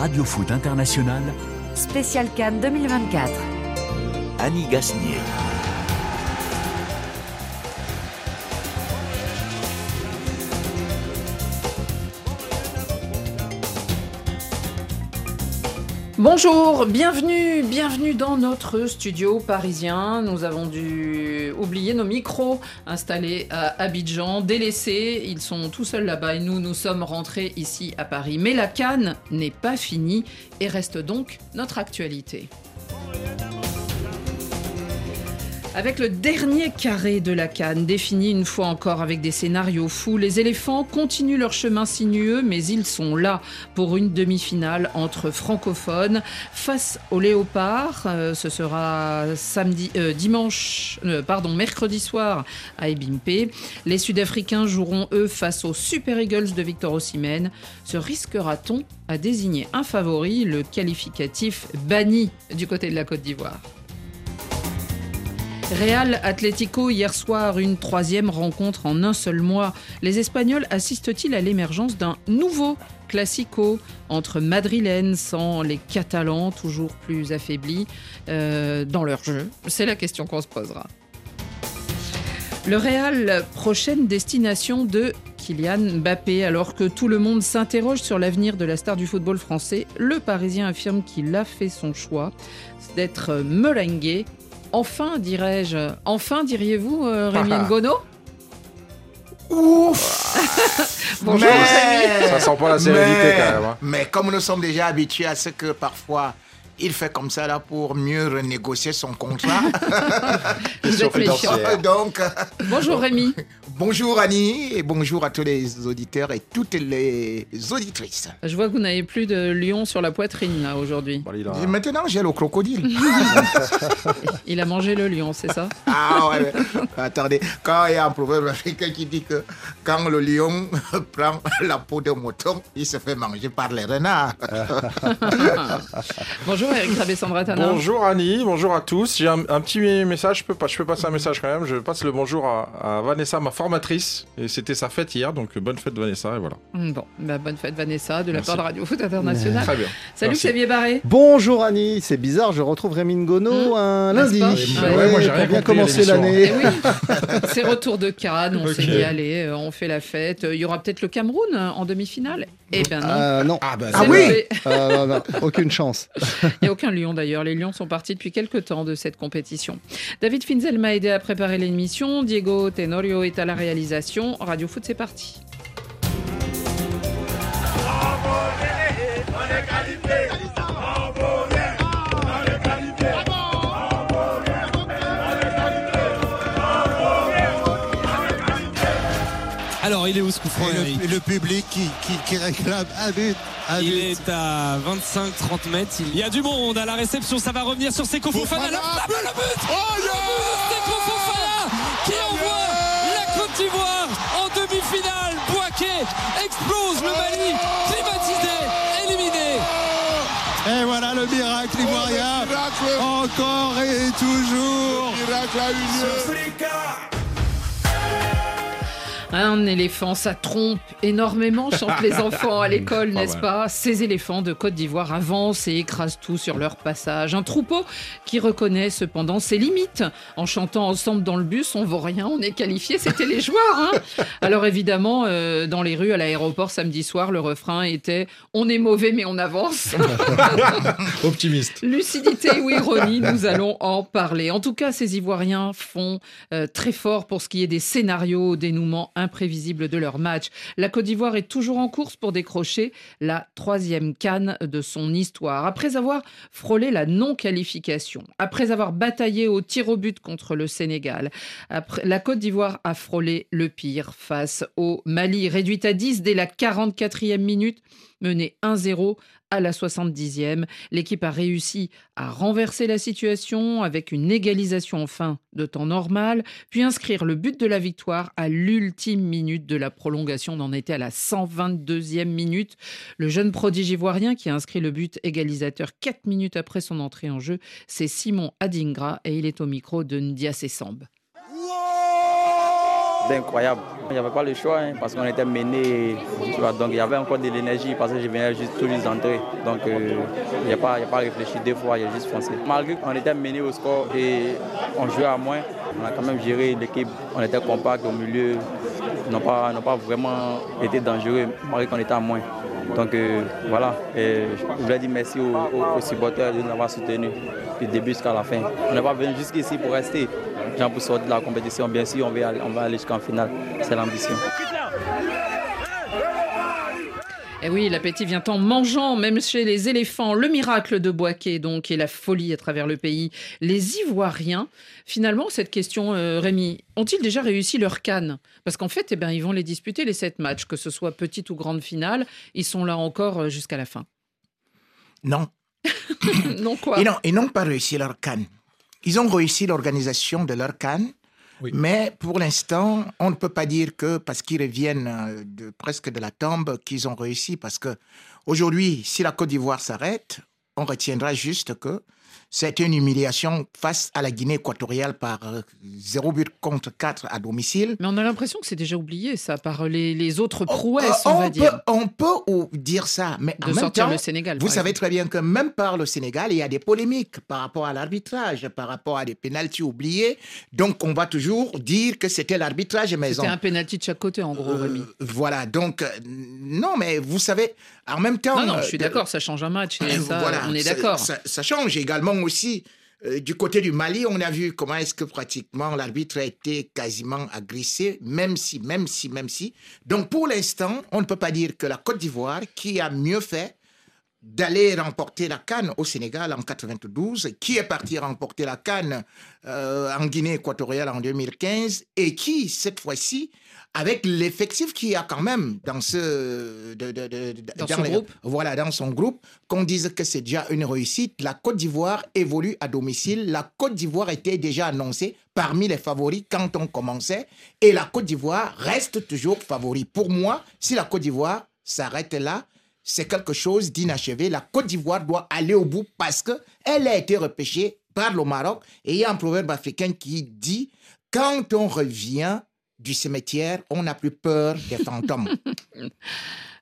Radio Foot International, Spécial Cannes 2024. Annie Gasnier. Bonjour, bienvenue, bienvenue dans notre studio parisien. Nous avons dû oublier nos micros installés à Abidjan, délaissés. Ils sont tout seuls là-bas et nous, nous sommes rentrés ici à Paris. Mais la canne n'est pas finie et reste donc notre actualité. Avec le dernier carré de la canne, défini une fois encore avec des scénarios fous, les éléphants continuent leur chemin sinueux, mais ils sont là pour une demi-finale entre francophones face aux léopards. Euh, ce sera samedi, euh, dimanche, euh, pardon, mercredi soir à Ebimpe. Les Sud-Africains joueront eux face aux Super Eagles de Victor Osimhen. Se risquera-t-on à désigner un favori, le qualificatif banni du côté de la Côte d'Ivoire? Real Atlético hier soir, une troisième rencontre en un seul mois. Les Espagnols assistent-ils à l'émergence d'un nouveau classico entre madrilènes sans les Catalans toujours plus affaiblis euh, dans leur jeu? C'est la question qu'on se posera. Le Real, prochaine destination de Kylian Mbappé. Alors que tout le monde s'interroge sur l'avenir de la star du football français, le Parisien affirme qu'il a fait son choix d'être merengue Enfin, dirais-je. Enfin, diriez-vous, euh, Rémi Ngono? Ouf Bonjour, mais, Ça sent pas la sérénité mais- quand même. hein. Mais comme nous sommes déjà habitués à ce que parfois il fait comme ça là pour mieux renégocier son contrat. Vous êtes. Donc, Bonjour Rémi. Bonjour Annie et bonjour à tous les auditeurs et toutes les auditrices. Je vois que vous n'avez plus de lion sur la poitrine là aujourd'hui. Bon, il a- Et maintenant, j'ai le crocodile. Il a mangé le lion, c'est ça? Ah ouais, ouais. attendez, quand il y a un proverbe africain qui dit que quand le lion prend la peau de mouton, il se fait manger par les renards. Bonjour Eric Rabé-Sandratana. Bonjour Annie, bonjour à tous. J'ai un, un petit message, je peux, pas, je peux passer un message quand même. Je passe le bonjour à, à Vanessa, ma formatrice. Et c'était sa fête hier, donc bonne fête Vanessa, et voilà. Bon, bah, bonne fête Vanessa de la Merci. part de Radio Foot International. Très bien. Salut Merci. Xavier Barré. Bonjour Annie, c'est bizarre, je retrouve Rémi Ngono un N'est-ce lundi. Ouais, ouais, moi, j'ai rien bien l'émission. l'année. Eh oui, c'est retour de Cannes, on s'est Ok. dit allez, euh, on fait la fête. Il y aura peut-être le Cameroun euh, en demi-finale? Eh ben non. Euh, non, Ah, ben, C'est oui levé. Euh, non, non, aucune chance. Il n'y a aucun lion d'ailleurs. Les lions sont partis depuis quelques temps de cette compétition. David Finzel m'a aidé à préparer l'émission. Diego Tenorio est à la réalisation. Radio Foot, c'est parti. Alors, il est où ce coup franc, le, public qui, qui, qui réclame un but. Un Il but. est à 25-30 mètres. Il y a du monde à la réception. Ça va revenir sur Seko Fofana. Fofana, Le, but. le but Oh explose le Mali. Climatisé, éliminé. Et voilà le miracle ivoirien. Encore et toujours. Un éléphant, ça trompe énormément, chantent les enfants à l'école, n'est-ce pas? Ces éléphants de Côte d'Ivoire avancent et écrasent tout sur leur passage. Un troupeau qui reconnaît cependant ses limites. En chantant ensemble dans le bus, on vaut rien, on est qualifié, c'était les joueurs. hein? Alors évidemment, euh, dans les rues à l'aéroport samedi soir, le refrain était « On est mauvais mais on avance ». Optimiste. Lucidité ou ironie, nous allons en parler. En tout cas, ces Ivoiriens font euh, très fort pour ce qui est des scénarios au dénouement imprévisible de leur match. La Côte d'Ivoire est toujours en course pour décrocher la troisième canne de son histoire. Après avoir frôlé la non-qualification, après avoir bataillé au tir au but contre le Sénégal, la Côte d'Ivoire a frôlé le pire face au Mali, réduite à 10 dès la 44e minute, menée 1-0 à la 70e. L'équipe a réussi à renverser la situation avec une égalisation en fin de temps normal, puis inscrire le but de la victoire à l'ultime minute de la prolongation. On en était à la 122e minute. Le jeune prodige ivoirien qui a inscrit le but égalisateur 4 minutes après son entrée en jeu, c'est Simon Adingra et il est au micro de Ndia Sessambe. C'était incroyable. Il n'y avait pas le choix hein, parce qu'on était mené, donc il y avait encore de l'énergie parce que je venais juste tout juste d'entrer. Donc euh, il n'y a, pas- pas réfléchi deux fois, il y a juste foncé. Malgré qu'on était mené au score et on jouait à moins, on a quand même géré l'équipe, on était compact au milieu, n'ont pas, pas vraiment été dangereux malgré qu'on était à moins. Donc euh, voilà, je voulais dire merci aux, aux- aux supporters de nous avoir soutenus du début jusqu'à la fin. On n'est pas venu jusqu'ici pour rester. Genre pour sortir de la compétition, bien sûr, on va aller, on va aller jusqu'en finale. C'est l'ambition. Et Eh oui, l'appétit vient en mangeant, même chez les éléphants. Le miracle de Boaké, donc, et la folie à travers le pays. Les Ivoiriens, finalement, cette question, euh, Rémi, ont-ils déjà réussi leur canne? Parce qu'en fait, eh ben, ils vont les disputer, les sept matchs, que ce soit petite ou grande finale. Ils sont là encore euh, jusqu'à la fin. Non. non, quoi? Ils n'ont- Ils n'ont pas réussi leur canne. Ils ont réussi l'organisation de leur canne. Mais pour l'instant, on ne peut pas dire que parce qu'ils reviennent euh, de, presque de la tombe qu'ils ont réussi. Parce que aujourd'hui, si la Côte d'Ivoire s'arrête, on retiendra juste que c'était une humiliation face à la Guinée équatoriale par euh, 0 but contre 4 à domicile. Mais on a l'impression que c'est déjà oublié, ça, par les, les autres prouesses, on, on, va peut, dire. on peut dire ça, mais De en même temps, le Sénégal, Vous savez très bien que même par le Sénégal, il y a des polémiques par rapport à l'arbitrage, par rapport à des pénalties oubliés. Donc, on va toujours dire que c'était l'arbitrage maison. C'était un pénalty de chaque côté, en gros, Rémi. Voilà, donc, euh, non, mais vous savez, en même temps. Non, non, euh, je suis d'accord, ça change un match, et euh, ça, voilà, on est d'accord. Ça, ça change également aussi. euh, du côté du Mali, on a vu comment est-ce que pratiquement l'arbitre a été quasiment agressé, même si, même si, même si. Donc pour l'instant, on ne peut pas dire que la Côte d'Ivoire, qui a mieux fait d'aller remporter la Cannes au Sénégal en 92, qui est parti remporter la Cannes euh, en Guinée équatoriale en 2015, et qui, cette fois-ci, avec l'effectif qu'il y a quand même dans ce de- de- de- de- Dans son les- groupe. voilà dans son groupe qu'on dise que c'est déjà une réussite. La Côte d'Ivoire évolue à domicile. La Côte d'Ivoire était déjà annoncée parmi les favoris quand on commençait. Et la Côte d'Ivoire reste toujours favori. Pour moi si la Côte d'Ivoire s'arrête là c'est quelque chose d'inachevé. La Côte d'Ivoire doit aller au bout parce que elle a été repêchée par le Maroc. Et il y a un proverbe africain qui dit quand on revient du cimetière, on n'a plus peur des fantômes.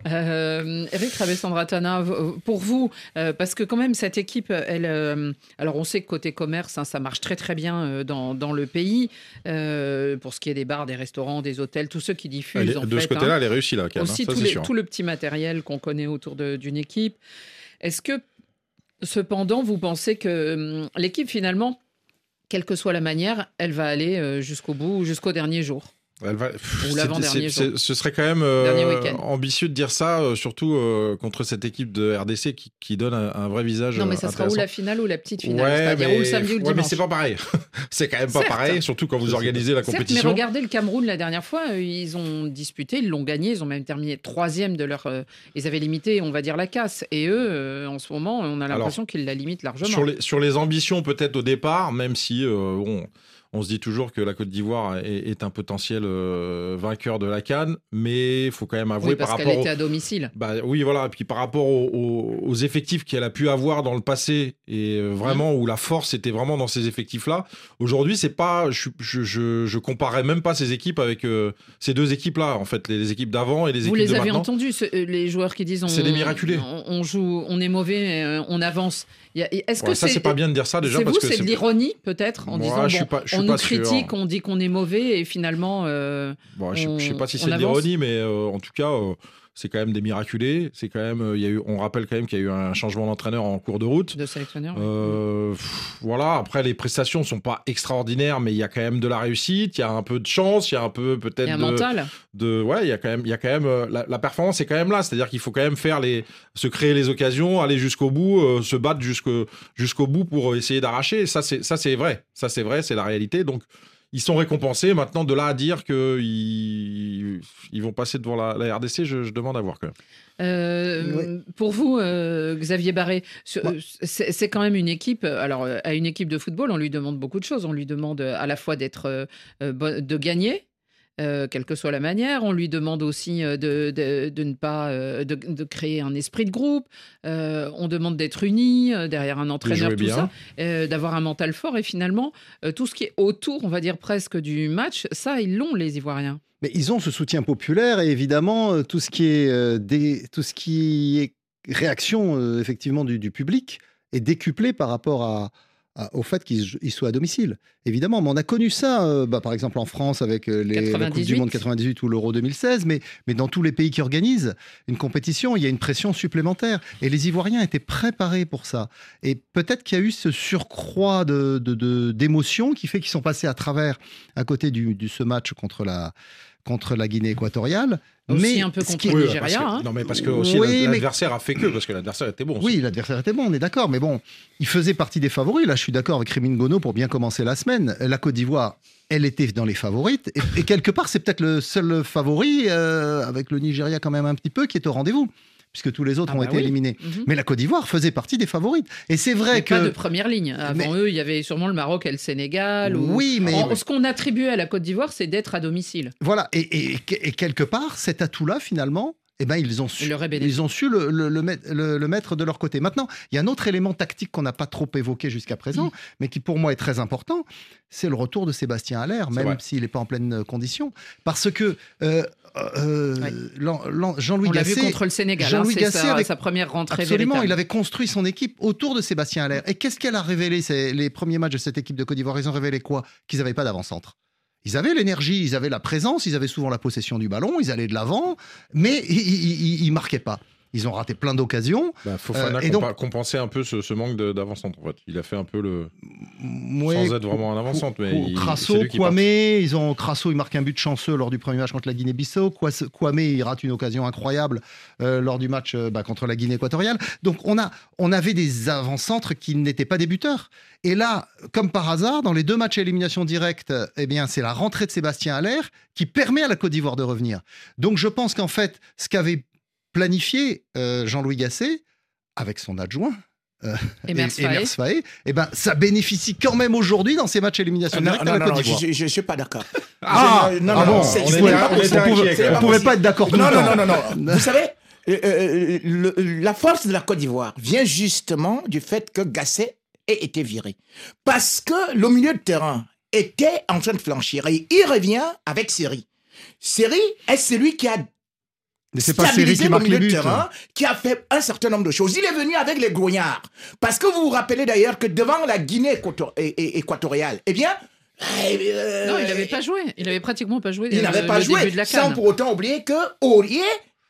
Euh, Eric Rabessandratana, v- pour vous, euh, parce que quand même cette équipe, elle, euh, alors on sait que côté commerce, hein, ça marche très très bien euh, dans, dans le pays, euh, pour ce qui est des bars, des restaurants, des hôtels, tous ceux qui diffusent. Elle est- en de ce fait, côté-là, hein. elle est réussie, là, quand même, Aussi hein, ça, tout, les- le petit matériel qu'on connaît autour d'une équipe. Est-ce que, cependant, vous pensez que hum, l'équipe finalement, quelle que soit la manière, elle va aller euh, jusqu'au bout, jusqu'au dernier jour? Elle va- Ou l'avant-dernier Ce serait quand même euh, ambitieux de dire ça, euh, surtout euh, contre cette équipe de RDC qui, qui donne un, un vrai visage. Non, mais ça sera ou la finale ou la petite finale, Ouais, c'est-à-dire mais- ou le samedi ou le ouais, mais dimanche? c'est pas pareil. c'est quand même pas Certes. pareil, surtout quand vous organisez la Certes, mais compétition. regardez le Cameroun la dernière fois, ils ont disputé, ils l'ont gagné, ils ont même terminé troisième de leur. ils avaient limité, on va dire, la casse. Et eux, euh, en ce moment, on a l'impression qu'ils la limitent largement. Sur les, sur les ambitions, peut-être au départ, même si euh, bon, on se dit toujours que la Côte d'Ivoire est, est un potentiel euh, vainqueur de la Cannes, mais il faut quand même avouer oui, parce par qu'elle rapport. était au- à domicile. Bah oui, voilà. Et puis par rapport aux, aux- aux effectifs qu'elle a pu avoir dans le passé et euh, vraiment où la force était vraiment dans ces effectifs-là. Aujourd'hui, c'est pas, je, je, je, je comparais même pas ces équipes avec euh, ces deux équipes-là. En fait, les, les équipes d'avant et les Vous équipes les de avez entendus, les joueurs qui disent on, C'est des miraculés. On, on joue, on est mauvais, on avance. Est-ce Ouais, que ça, c'est pas bien de dire ça, déjà, parce vous, que c'est de l'ironie peut-être en Moi, disant bon, pas- on nous sûr. critique, on dit qu'on est mauvais et finalement. euh, Bon, je, on- je sais pas si c'est de l'ironie, mais euh, en tout cas, euh, c'est quand même des miraculés. C'est quand même, euh, il y a eu, on rappelle quand même qu'il y a eu un changement d'entraîneur en cours de route. De sélectionneur. oui. Euh, pff, voilà. Après, les prestations sont pas extraordinaires, mais il y a quand même de la réussite. Il y a un peu de chance. Il y a un peu peut-être de, mental. de- ouais. Il y a quand même, il y a quand même euh, la, la performance est quand même là. C'est-à-dire qu'il faut quand même faire les, se créer les occasions, aller jusqu'au bout, euh, se battre jusqu'au jusqu'au bout pour essayer d'arracher. Ça, c'est ça, c'est vrai. Ça, c'est vrai. C'est la réalité. Donc ils sont récompensés. Maintenant, de là à dire qu'ils ils vont passer devant la, la RDC, je, je demande à voir quand même. Euh, Pour vous, euh, Xavier Barré, ce- c'est c'est quand même une équipe. Alors, euh, à une équipe de football, on lui demande beaucoup de choses. On lui demande euh, à la fois d'être, euh, euh, de gagner. Euh, quelle que soit la manière. On lui demande aussi euh, de, de- de ne pas euh, de, de créer un esprit de groupe. Euh, on demande d'être unis derrière un entraîneur, tout bien. ça, euh, d'avoir un mental fort. Et finalement, tout ce qui est autour, on va dire presque du match, ça, ils l'ont, les Ivoiriens. Mais ils ont ce soutien populaire et évidemment tout ce qui est des- tout ce qui est réaction effectivement du, du public est décuplé par rapport à, à- au fait qu'ils ils soient à domicile. Évidemment, mais on a connu ça, euh, bah, par exemple en France avec euh, les, la Coupe du 98. Monde 98 ou l'Euro 2016, mais, mais dans tous les pays qui organisent une compétition, il y a une pression supplémentaire. Et les Ivoiriens étaient préparés pour ça. Et peut-être qu'il y a eu ce surcroît de, de- de- d'émotions qui fait qu'ils sont passés à travers, à côté du, de ce match contre la, contre la Guinée équatoriale. Aussi mais un peu contre qui- le Oui, Nigeria. parce que- hein. Non, mais parce que aussi Oui, l'ad- mais- l'adversaire a fait que, parce que l'adversaire était bon. aussi. Oui, l'adversaire était bon, on est d'accord. Mais bon, il faisait partie des favoris. Là, je suis d'accord avec Rémi Ngono pour bien commencer la semaine. La Côte d'Ivoire, elle était dans les favorites. Et, et quelque part, c'est peut-être le seul favori, euh, avec le Nigeria quand même un petit peu, qui est au rendez-vous. Puisque tous les autres Ah ont bah été oui. éliminés. Mhm. Mais la Côte d'Ivoire faisait partie des favorites. Et c'est vrai Mais que. pas de première ligne. Avant Mais- eux, il y avait sûrement le Maroc et le Sénégal. ou- Oui, mais- En- Ce qu'on attribuait à la Côte d'Ivoire, c'est d'être à domicile. Voilà. Et, et- et quelque part, cet atout-là, finalement. Eh ben, ils ont su, Il leur est bénéfique. ils ont su le, le- le mettre, le- le mettre de leur côté. Maintenant, il y a un autre élément tactique qu'on n'a pas trop évoqué jusqu'à présent, mais qui pour moi est très important, c'est le retour de Sébastien Allaire, même s'il n'est pas en pleine euh, condition. Parce que euh, euh, Ouais. Jean-Louis On l'a vu Gasset, contre le Sénégal. hein, Jean-Louis c'est Gasset sa, avec- sa première rentrée Absolument, véritable. il avait construit son équipe autour de Sébastien Allaire. Et qu'est-ce qu'elle a révélé ces- Les premiers matchs de cette équipe de Côte d'Ivoire, ils ont révélé quoi? Qu'ils n'avaient pas d'avant-centre. Ils avaient l'énergie, ils avaient la présence, ils avaient souvent la possession du ballon, ils allaient de l'avant, mais ils, ils marquaient pas. Ils ont raté plein d'occasions. Bah, Fofana Euh, et donc- compa- compensait un peu ce, ce manque d'avant-centre. En fait. Il a fait un peu le. Ouais, Sans être vraiment un avant-centre, mais il- Crasso, Kwame, ils ont Crasso, il marque un but chanceux lors du premier match contre la Guinée-Bissau. Kwame, il rate une occasion incroyable euh, lors du match euh, bah, contre la Guinée équatoriale. Donc on a, on avait des avant-centres qui n'étaient pas des buteurs. Et là, comme par hasard, dans les deux matchs à élimination directe, eh bien c'est la rentrée de Sébastien Allaire qui permet à la Côte d'Ivoire de revenir. Donc je pense qu'en fait, ce qu'avait planifié euh, Jean-Louis Gasset avec son adjoint. euh, et- Faé. Faé, eh ben, ça bénéficie quand même aujourd'hui dans ces matchs élimination Euh, Non, directe non, non, Côte non, d'Ivoire. je ne suis pas d'accord. Ah, Je- non, ah non, bon, c'est- on on pouvait, pas être d'accord Non, non, non, non, non. Vous savez, euh, euh, le- la force de la Côte d'Ivoire vient justement du fait que Gasset ait été viré. Parce que le milieu de terrain était en train de flanchir et il revient avec Seri. Seri est celui qui a Mais c'est pas Série stabilisé qui le marque les milieu de buts. terrain, qui a fait un certain nombre de choses. Il est venu avec les grognards. Parce que vous vous rappelez d'ailleurs que devant la Guinée équatoriale, eh bien... euh, Non, il n'avait pas joué. Il avait pratiquement pas joué. il le- n'avait pas le joué, début de la sans pour autant oublier que Aurier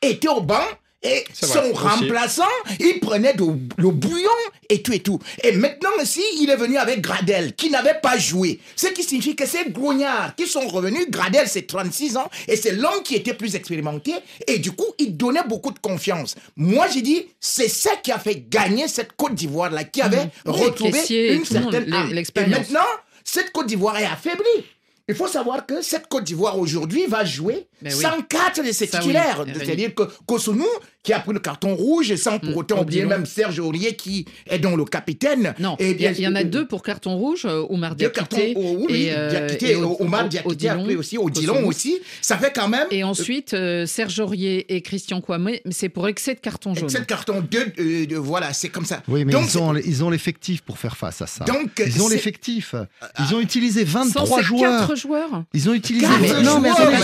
était au banc et son vrai, aussi. remplaçant, il prenait de- le bouillon et tout et tout. Et maintenant aussi, il est venu avec Gradel, qui n'avait pas joué. Ce qui signifie que ces grognards qui sont revenus, Gradel c'est 36 ans, et c'est l'homme qui était plus expérimenté, et du coup, il donnait beaucoup de confiance. Moi, j'ai dit, c'est ça qui a fait gagner cette Côte d'Ivoire-là, qui avait. Oui, retrouvé une monde, certaine âme. Et maintenant, cette Côte d'Ivoire est affaiblie. Il faut savoir que cette Côte d'Ivoire aujourd'hui va jouer oui. sans quatre de ses Ça, titulaires. C'est-à-dire que Kosunu, qui a pris le carton rouge, sans pour Mm, autant oublier même Serge Aurier, qui est donc le capitaine. Non, Et il y, a- bien- il y en a deux pour carton rouge, euh, Oumar Deux cartons, Diakité oh, oui, et, euh, Diakité, et Omar Od- Diakité a Odilon, pris aussi, Odilon aussi. Ça fait quand même Et ensuite, euh, Serge Aurier et Christian mais c'est pour excès de carton jaune. sept cartons, deux, euh, de- voilà, c'est comme ça. Oui, mais Donc, ils ont, ils ont l'effectif pour faire face à ça. Donc, ils ont l'effectif. Ils ont utilisé Sans 23 ces joueurs. Joueurs Ils ont utilisé. Mais- non, mais attendez,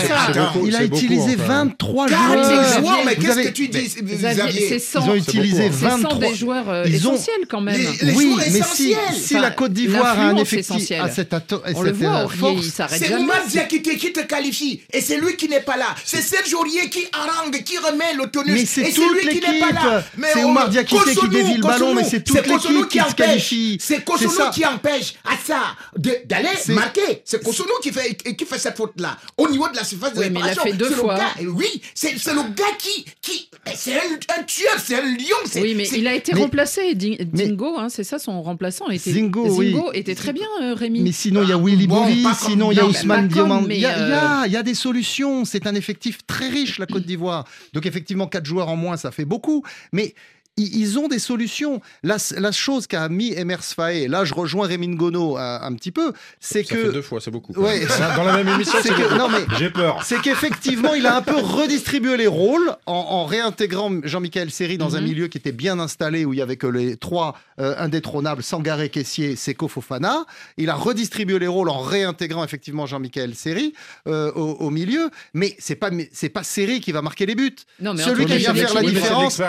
il a beaucoup, utilisé enfin. 23 Quatre joueurs. joueurs, mais qu'est-ce avez- que tu dis, Xavier, Ils ont utilisé c'est sans 23. des joueurs euh, Ils ont- essentiels quand même. Les- les oui, joueurs mais si, essentiels. si Enfin, la Côte d'Ivoire a un effectif à cette, ato- à On le voit, euh, Aurier, force, il s'arrête C'est jamais. Oumar Diakité qui te qualifie. Et c'est lui qui n'est pas là. C'est Serge Aurier qui harangue, qui remet le tonus. Mais Et c'est c'est toute lui qui n'est pas là. l'équipe. C'est Oumar Diakité qui dévie le ballon, mais c'est toute l'équipe qui se empêche. qualifie. C'est Kosonou qui empêche à ça d'aller marquer. C'est Kosonou qui fait, qui fait cette faute-là. Au niveau de la surface de Oui, mais il l'a réparation. fait deux C'est le fois. gars- Oui, c'est c'est le gars qui. qui c'est un, un tueur, c'est un lion. c'est- Oui, mais c'est- il a été mais- remplacé. Dingo, hein, c'est ça son remplaçant. Était, Zingo, oui. était très bien, euh, Rémi. Mais sinon, il y a Willy Bon, sinon il y a Ousmane mais, Il y, a- il y euh, a- il y a des solutions. C'est un effectif très riche, la Côte d'Ivoire. Donc, effectivement, quatre joueurs en moins, ça fait beaucoup. Mais ils, ont des solutions. La, la chose qu'a mis Emers Faé, là je rejoins Rémi Ngono un, un petit peu, c'est Ça fait que deux fois, c'est beaucoup. Ouais. Dans la même émission, C'est que- non, mais- J'ai peur. c'est qu'effectivement, il a un peu redistribué les rôles en, en réintégrant Jean-Michel Seri dans un Mhm. milieu qui était bien installé, où il y avait que les trois euh, indétrônables, Sangaré, Caissier, Seko, Fofana. Il a redistribué les rôles en réintégrant effectivement Jean-Michel Seri euh, au, au milieu. Mais c'est pas c'est pas Seri qui va marquer les buts. Non, mais Celui qui vient faire la différence,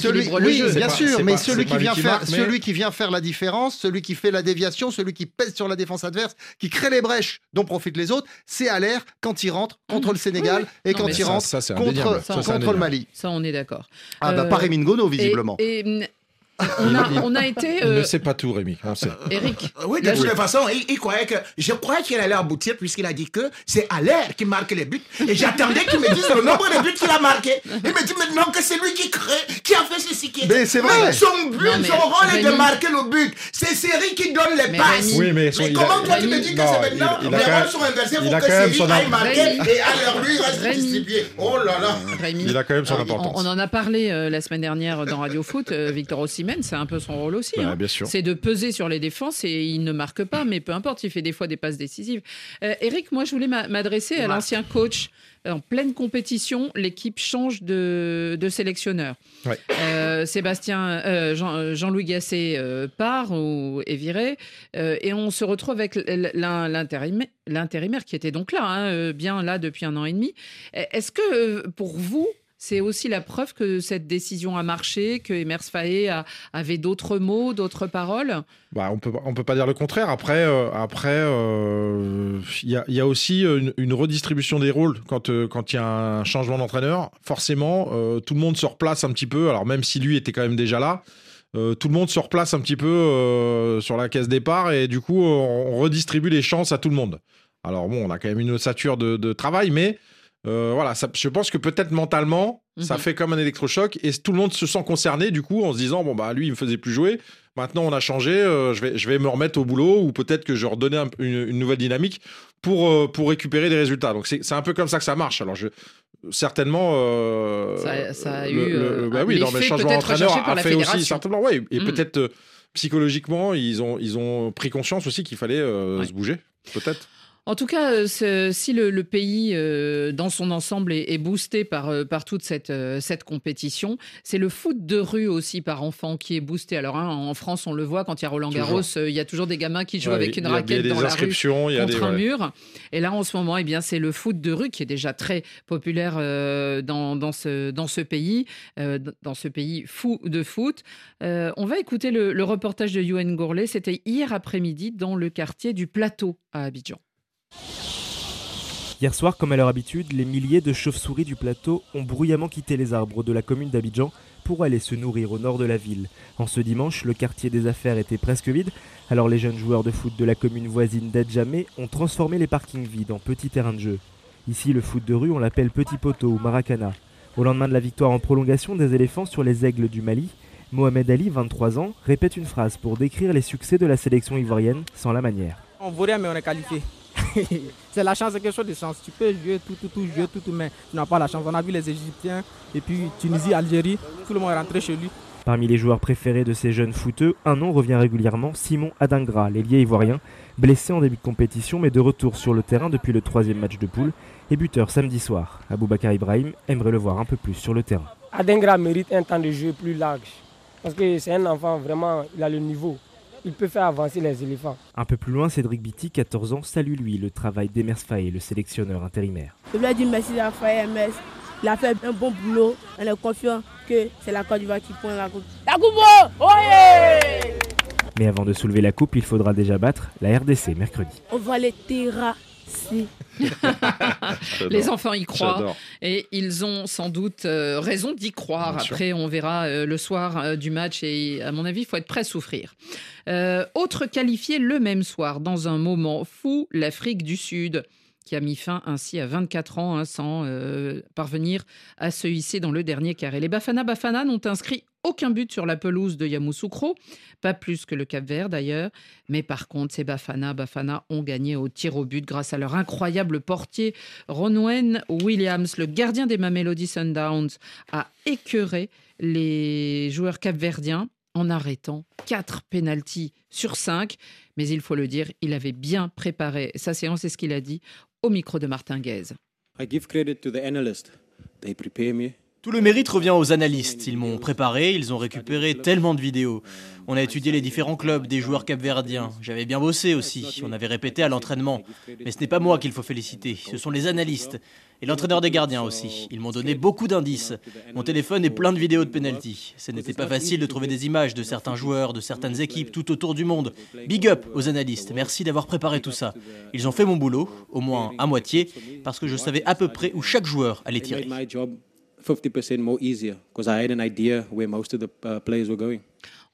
Celui, oui, jeu. bien sûr, mais celui qui vient qui faire, marque, mais- celui qui vient faire la différence, celui qui fait la déviation, celui qui pèse sur la défense adverse, qui crée les brèches dont profitent les autres, c'est à l'air quand il rentre contre le Sénégal et Non, quand il ça, rentre ça, contre. Ça, le. Mali. Ça, on est d'accord. Ah bah Euh, pas Et, visiblement. et, on, a, on a été. Il ne euh, sait pas tout, Rémi. On sait. Eric, Oui, de toute façon, il, il croyait que. Je croyais qu'il allait aboutir puisqu'il a dit que c'est à l'air qui marque les buts. Et j'attendais qu'il me dise le nombre de buts qu'il a marqué. Il me dit maintenant que c'est lui qui crée, qui a fait ceci, qui est. Mais c'est vrai. Son but, Non, mais son rôle est de marquer le but. C'est Série qui donne les Mais passes. Rémi- Oui, mais son- a- comment toi tu me dis que c'est maintenant il- les quand rôles même- sont inversés pour que Série son aille marquer Rémi- et alors lui il reste Rémi- distribué. Oh là là. Rémi. Il a quand même son on, importance. on en a parlé euh, la semaine dernière dans Radio Foot. euh, Victor Osimhen, c'est un peu son rôle aussi. Bah, hein. bien sûr. C'est de peser sur les défenses et il ne marque pas, mais peu importe, il fait des fois des passes décisives. Euh, Eric, moi, je voulais m'a- m'adresser à Marc. l'ancien coach. En pleine compétition, l'équipe change de, de sélectionneur. Ouais. Euh, Sébastien, euh, Jean- Jean-Louis Gasset euh, part ou est viré, euh, et on se retrouve avec l'intérimaire qui était donc là, hein, bien là depuis un an et demi. Est-ce que pour vous, c'est aussi la preuve que cette décision a marché, que Emers Faé avait d'autres mots, d'autres paroles Bah, on peut on peut pas dire le contraire. Après euh, après euh, il y, y a aussi une, redistribution des rôles quand euh, quand il y a un changement d'entraîneur. Forcément, tout le monde se replace un petit peu. Alors même si lui était quand même déjà là. tout le monde se replace un petit peu sur la caisse départ et du coup on, redistribue les chances à tout le monde. Alors bon, on a quand même une ossature de travail, mais euh, voilà, ça- je pense que peut-être mentalement, ça Mhm. fait comme un électrochoc et tout le monde se sent concerné du coup en se disant bon bah lui il me faisait plus jouer, maintenant on a changé, euh, je vais je vais me remettre au boulot ou peut-être que je vais redonner un- une, une nouvelle dynamique pour euh, pour récupérer des résultats. Donc c'est un peu comme ça que ça marche. Alors je certainement Ça- ça a le- eu, le- bah oui, non, mais le changement par a fait aussi certainement ouais et Mhm. peut-être psychologiquement ils ont ils ont pris conscience aussi qu'il fallait Ouais. se bouger peut-être. En tout cas, euh, si le, le pays, euh, dans son ensemble, est, est boosté par, euh, par toute cette, euh, cette compétition, c'est le foot de rue aussi par enfant qui est boosté. Alors, hein, en France, on le voit, quand il y a Roland Garros, il y a toujours des gamins qui jouent Ouais, avec une raquette il y a dans des la rue inscriptions, il y a contre des un ouais. mur. Et là, en ce moment, eh bien, c'est le foot de rue qui est déjà très populaire dans, dans, ce, dans ce pays, dans ce pays fou de foot. On va écouter le, le reportage de Yoann Gourlet. C'était hier après-midi dans le quartier du Plateau à Abidjan. Hier soir, comme à leur habitude, les milliers de chauves-souris du plateau ont bruyamment quitté les arbres de la commune d'Abidjan pour aller se nourrir au nord de la ville. En ce dimanche, le quartier des affaires était presque vide, alors les jeunes joueurs de foot de la commune voisine d'Adjamé ont transformé les parkings vides en petits terrains de jeu. Ici, le foot de rue, on l'appelle petit poteau ou maracana. Au lendemain de la victoire en prolongation des éléphants sur les aigles du Mali, Mohamed Ali, 23 ans, répète une phrase pour décrire les succès de la sélection ivoirienne sans la manière. On rien, mais on est qualifié. c'est la chance, c'est quelque chose de chance. Tu peux jouer tout, tout, tout, jouer tout, tout, mais tu n'as pas la chance. On a vu les Égyptiens, et puis Tunisie, Algérie, tout le monde est rentré chez lui. Parmi les joueurs préférés de ces jeunes footeux, un nom revient régulièrement, Simon Adingra, l'ailier ivoirien, blessé en début de compétition mais de retour sur le terrain depuis le troisième match de poule et buteur samedi soir. Aboubacar Ibrahim aimerait le voir un peu plus sur le terrain. Adengra mérite un temps de jeu plus large. Parce que c'est un enfant, vraiment, il a le niveau. Il peut faire avancer les éléphants. Un peu plus loin, Cédric Bitti, 14 ans, salue lui le travail d'Emers Faé, le sélectionneur intérimaire. Je voulais dire merci à Faye MS. Il a fait un bon boulot. On est confiant que c'est la Côte d'Ivoire qui prend la coupe. La coupe, oh yeah Mais avant de soulever la coupe, il faudra déjà battre la RDC mercredi. On va les terrasser. Les enfants y croient et ils ont sans doute euh, raison d'y croire. Bien sûr. Après, on verra euh, le soir euh, du match et à mon avis, il faut être prêt à souffrir. Autre qualifié le même soir, dans un moment fou, l'Afrique du Sud qui a mis fin ainsi à 24 ans hein, sans euh, parvenir à se hisser dans le dernier carré. Les Bafana Bafana n'ont inscrit aucun but sur la pelouse de Yamoussoukro, pas plus que le Cap Vert d'ailleurs, mais par contre ces Bafana Bafana ont gagné au tir au but grâce à leur incroyable portier Ronwen Williams, le gardien des Mamelody Sundowns, a écœuré les joueurs capverdiens en arrêtant 4 pénalties sur 5. Mais il faut le dire, il avait bien préparé sa séance, c'est ce qu'il a dit au micro de Martin Guez. I give credit to the analyst. They prepare me. Tout le mérite revient aux analystes. Ils m'ont préparé, ils ont récupéré tellement de vidéos. On a étudié les différents clubs des joueurs capverdiens. J'avais bien bossé aussi. On avait répété à l'entraînement. Mais ce n'est pas moi qu'il faut féliciter. Ce sont les analystes. Et l'entraîneur des gardiens aussi. Ils m'ont donné beaucoup d'indices. Mon téléphone est plein de vidéos de penalty. Ce n'était pas facile de trouver des images de certains joueurs, de certaines équipes tout autour du monde. Big up aux analystes. Merci d'avoir préparé tout ça. Ils ont fait mon boulot, au moins à moitié, parce que je savais à peu près où chaque joueur allait tirer. 50% more easier because I had an idea where most of the uh, players were going.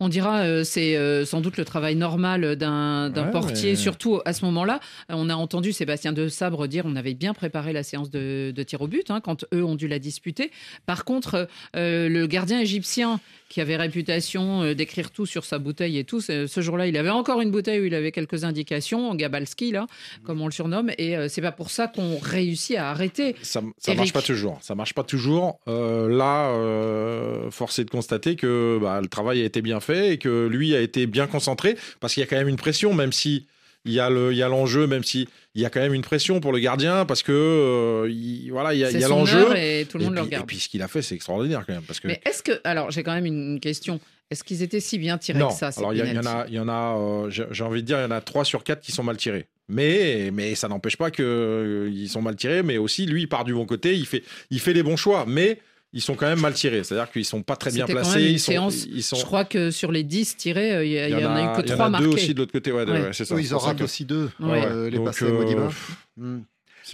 On dira, euh, c'est euh, sans doute le travail normal d'un Ouais, portier, mais- surtout à ce moment-là. Euh, On a entendu Sébastien de Sabre dire on avait bien préparé la séance de, de tir au but hein, quand eux ont dû la disputer. Par contre, euh, le gardien égyptien qui avait réputation euh, d'écrire tout sur sa bouteille et tout, ce jour-là, il avait encore une bouteille où il avait quelques indications, Gabalski, là, comme on le surnomme, et euh, c'est pas pour ça qu'on réussit à arrêter. Ça, ça Eric. marche pas toujours. Ça marche pas toujours. Euh, là, euh, force est de constater que bah, le travail a été bien fait et que lui a été bien concentré parce qu'il y a quand même une pression, même si il y a le, il y a l'enjeu, même si il y a quand même une pression pour le gardien parce que euh, il, voilà, il y a, C'est il y a son l'enjeu et tout le monde puis- regarde. Et puis ce qu'il a fait, c'est extraordinaire quand même parce que Mais est-ce que. Alors, j'ai quand même une question. Est-ce qu'ils étaient si bien tirés non. que ça Alors il y, en a, il y en a, euh, j'ai envie de dire, il y en a 3 sur 4 qui sont mal tirés. Mais, mais ça n'empêche pas qu'ils sont mal tirés, mais aussi lui, il part du bon côté, il fait, il fait les bons choix, mais ils sont quand même mal tirés. C'est-à-dire qu'ils sont pas très bien quand placés. même une ils sont, séance. ils sont- Je crois que sur les 10 tirés, euh, il y, il y en a eu que il y en 3 a marqués. deux aussi de l'autre côté, ouais, Ouais. ouais, c'est ça. Oui, ils en ratent aussi deux, Ouais. euh, les Donc, passés euh, Modiba.